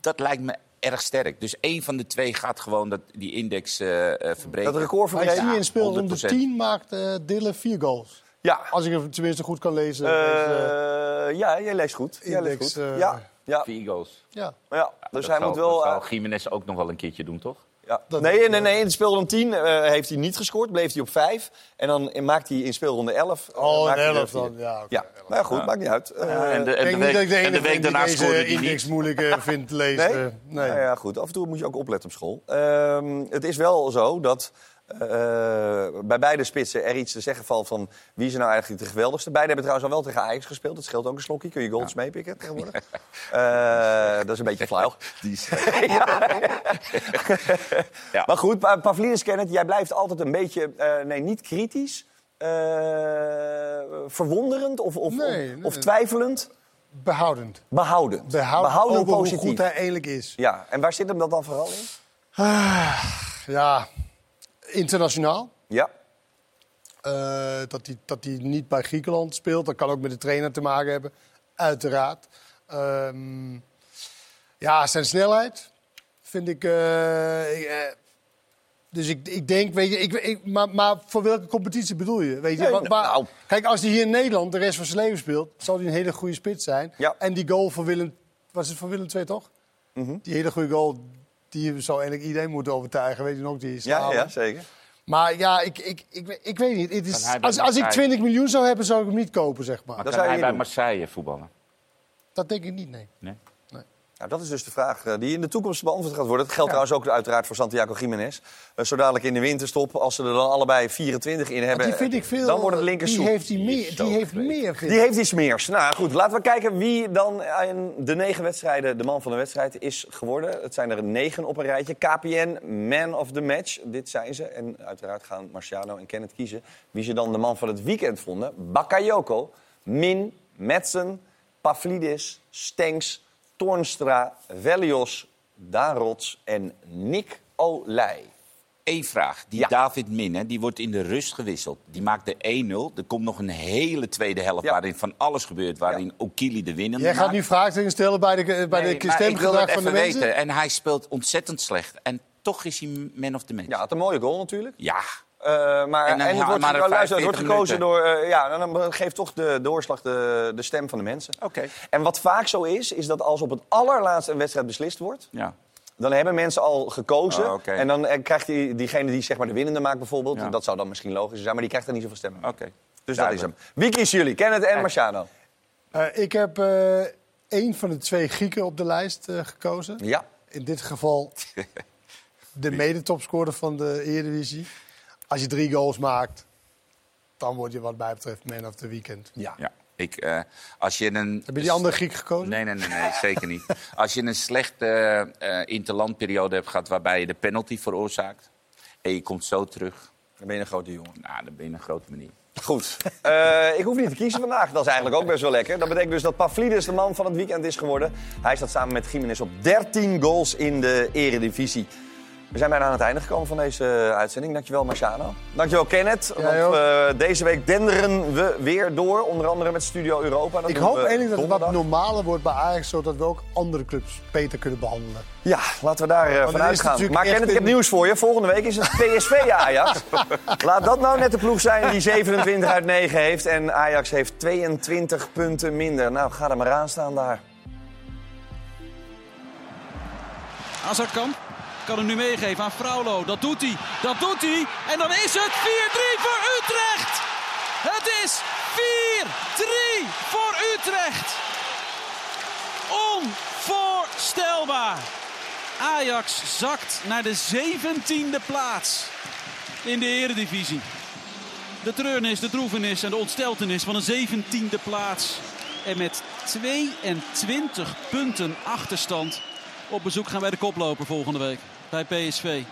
dat lijkt me erg sterk. Dus één van de twee gaat gewoon dat, die index eh eh, verbreken. Dat record ik zie in speelronde 100%. 10 maakt eh Dille vier goals. Ja. Als ik het tenminste goed kan lezen. Eh, deze, ja, jij leest goed. Jij leest goed. eh, ja, ja. Vier goals. ja. ja. Dus dat hij zal- moet wel... Dat eh, zal Jiménez ook nog wel een keertje doen, toch? Ja. Nee, nee, nee, in speelronde 10 eh, heeft hij niet gescoord. Bleef hij op 5. En dan maakt hij in speelronde 11... eh, Oh, maakt een hij er 11 dan. Ja. Ja, nou ja, goed, maakt niet uit. Ja, Eh, en de- en denk de niet dat week, ik de en de enige week ben die daarna scoorde deze hij niet. moeilijk eh, vindt lezen. Nee? Nee. Nou ja, goed. Af en toe moet je ook opletten op school. Ehm, het is wel zo dat eh, bij beide spitsen er iets te zeggen valt van wie is er nou eigenlijk de geweldigste. Beide hebben trouwens al wel tegen Ajax gespeeld. Dat scheelt ook een slokje. Kun je goals meepikken tegenwoordig. Eh, dat is een beetje flauw. Die is- Ja. Maar goed, Pa- Pavlidis Kenneth, jij blijft altijd een beetje, eh, nee, niet kritisch, eh, verwonderend of, of, Nee, of, nee, of nee. twijfelend. Behoudend. Behoudend. Behoudend, Behouden over hoe positief. goed hij eigenlijk is. Ja, en waar zit hem dat dan vooral in? Ah, ja, internationaal. Ja. Eh, dat, hij, dat hij niet bij Griekenland speelt. Dat kan ook met de trainer te maken hebben, uiteraard. Ehm, ja, zijn snelheid vind ik... eh, ik, eh, dus ik, ik denk, weet je, ik, ik, maar, maar voor welke competitie bedoel je? Weet je? Nee, waar- nou. Kijk, als hij hier in Nederland de rest van zijn leven speelt, zal hij een hele goede spits zijn. Ja. En die goal voor Willem, was het voor Willem II toch? Mhm. Die hele goede goal, die zou eigenlijk iedereen moeten overtuigen. Weet je nog, die is Ja, ja, zeker. Maar ja, ik, ik, ik, ik weet niet. Het is, als, als ik Marseille? 20 miljoen zou hebben, zou ik hem niet kopen, zeg maar. Maar Dat zou je hij bij doen. Marseille voetballen? Dat denk ik niet, nee. Nee? Nou, dat is dus de vraag eh, die in de toekomst beantwoord gaat worden. Dat geldt trouwens ook uiteraard voor Santiago Jiménez. Eh, zo dadelijk in de winterstop, als ze er dan allebei 24 in hebben... die vind ik veel... Dan wordt het linker Die heeft, die meer, die heeft meer, Die heeft iets meer. Nou goed, laten we kijken wie dan in de negen wedstrijden de man van de wedstrijd is geworden. Het zijn er negen op een rijtje. KPN, man of the match. Dit zijn ze. En uiteraard gaan Marciano en Kenneth kiezen wie ze dan de man van het weekend vonden. Bakayoko, Min, Metsen, Pavlidis, Stenks, Toornstra, Velios, Darots en Nick Olij. Eén vraag. Die David Min, hè, die wordt in de rust gewisseld. Die maakt de 1-0. Er komt nog een hele tweede helft waarin van alles gebeurt. Waarin Okili de winnende Jij gaat maakt. nu vragen stellen bij de, bij Nee, de stemgedrag het van de mensen? weten. En hij speelt ontzettend slecht. En toch is hij man of the match. Ja, had een mooie goal natuurlijk. Ja. Eh, maar, En en, wordt, maar nou, luister, het 45 wordt gekozen minuten. door... eh, ja, dan geeft toch de doorslag de, de stem van de mensen. Oké. En wat vaak zo is, is dat als op het allerlaatste een wedstrijd beslist wordt... Ja. dan hebben mensen al gekozen. Oh, oké. En dan eh, krijgt die, diegene die zeg maar, de winnende maakt bijvoorbeeld... Ja. dat zou dan misschien logisch zijn, maar die krijgt er niet zoveel stemmen. Oké. Dus dat is hem. Wie kiezen jullie? Kenneth en Marciano? Eh, ik heb eh één van de twee Grieken op de lijst eh, gekozen. Ja. In dit geval de medetopscorer van de Eredivisie. Als je drie goals maakt, dan word je wat mij betreft man of the weekend. Ja. ja. Ik, eh, als je een... Heb je die andere Griek gekozen? Nee, nee, nee, nee zeker niet. Als je een slechte eh interlandperiode hebt gehad waarbij je de penalty veroorzaakt... en je komt zo terug... Dan ben je een grote jongen. Nou, dan ben je een grote manier. Goed. Eh, ik hoef niet te kiezen vandaag. Dat is eigenlijk ook best wel lekker. Dat betekent dus dat Pavlidis de man van het weekend is geworden. Hij staat samen met Gimenez op 13 goals in de eredivisie. We zijn bijna aan het einde gekomen van deze eh, uitzending. Dankjewel Marciano. Dankjewel Kenneth. Jij want eh, deze week denderen we weer door. Onder andere met Studio Europa. Dat Ik hoop eigenlijk dat het wat normaler wordt bij Ajax, zodat we ook andere clubs beter kunnen behandelen. Ja, laten we daar eh, Want vanuit gaan. Maar Kenneth, ik heb nieuws voor je. Volgende week is het PSV Ajax. Laat dat nou net de ploeg zijn die 27 uit 9 heeft. En Ajax heeft 22 punten minder. Nou, ga er maar aan staan daar. Azarkamp kan hem nu meegeven aan Fraulo. Dat doet hij. Dat doet hij. En dan is het 4-3 voor Utrecht. Het is 4-3 voor Utrecht. Onvoorstelbaar. Ajax zakt naar de 17e plaats in de eredivisie. De treurnis, de droevenis en de ontsteltenis van een 17e plaats. En met 22 punten achterstand op bezoek gaan bij de koploper volgende week bij PSV.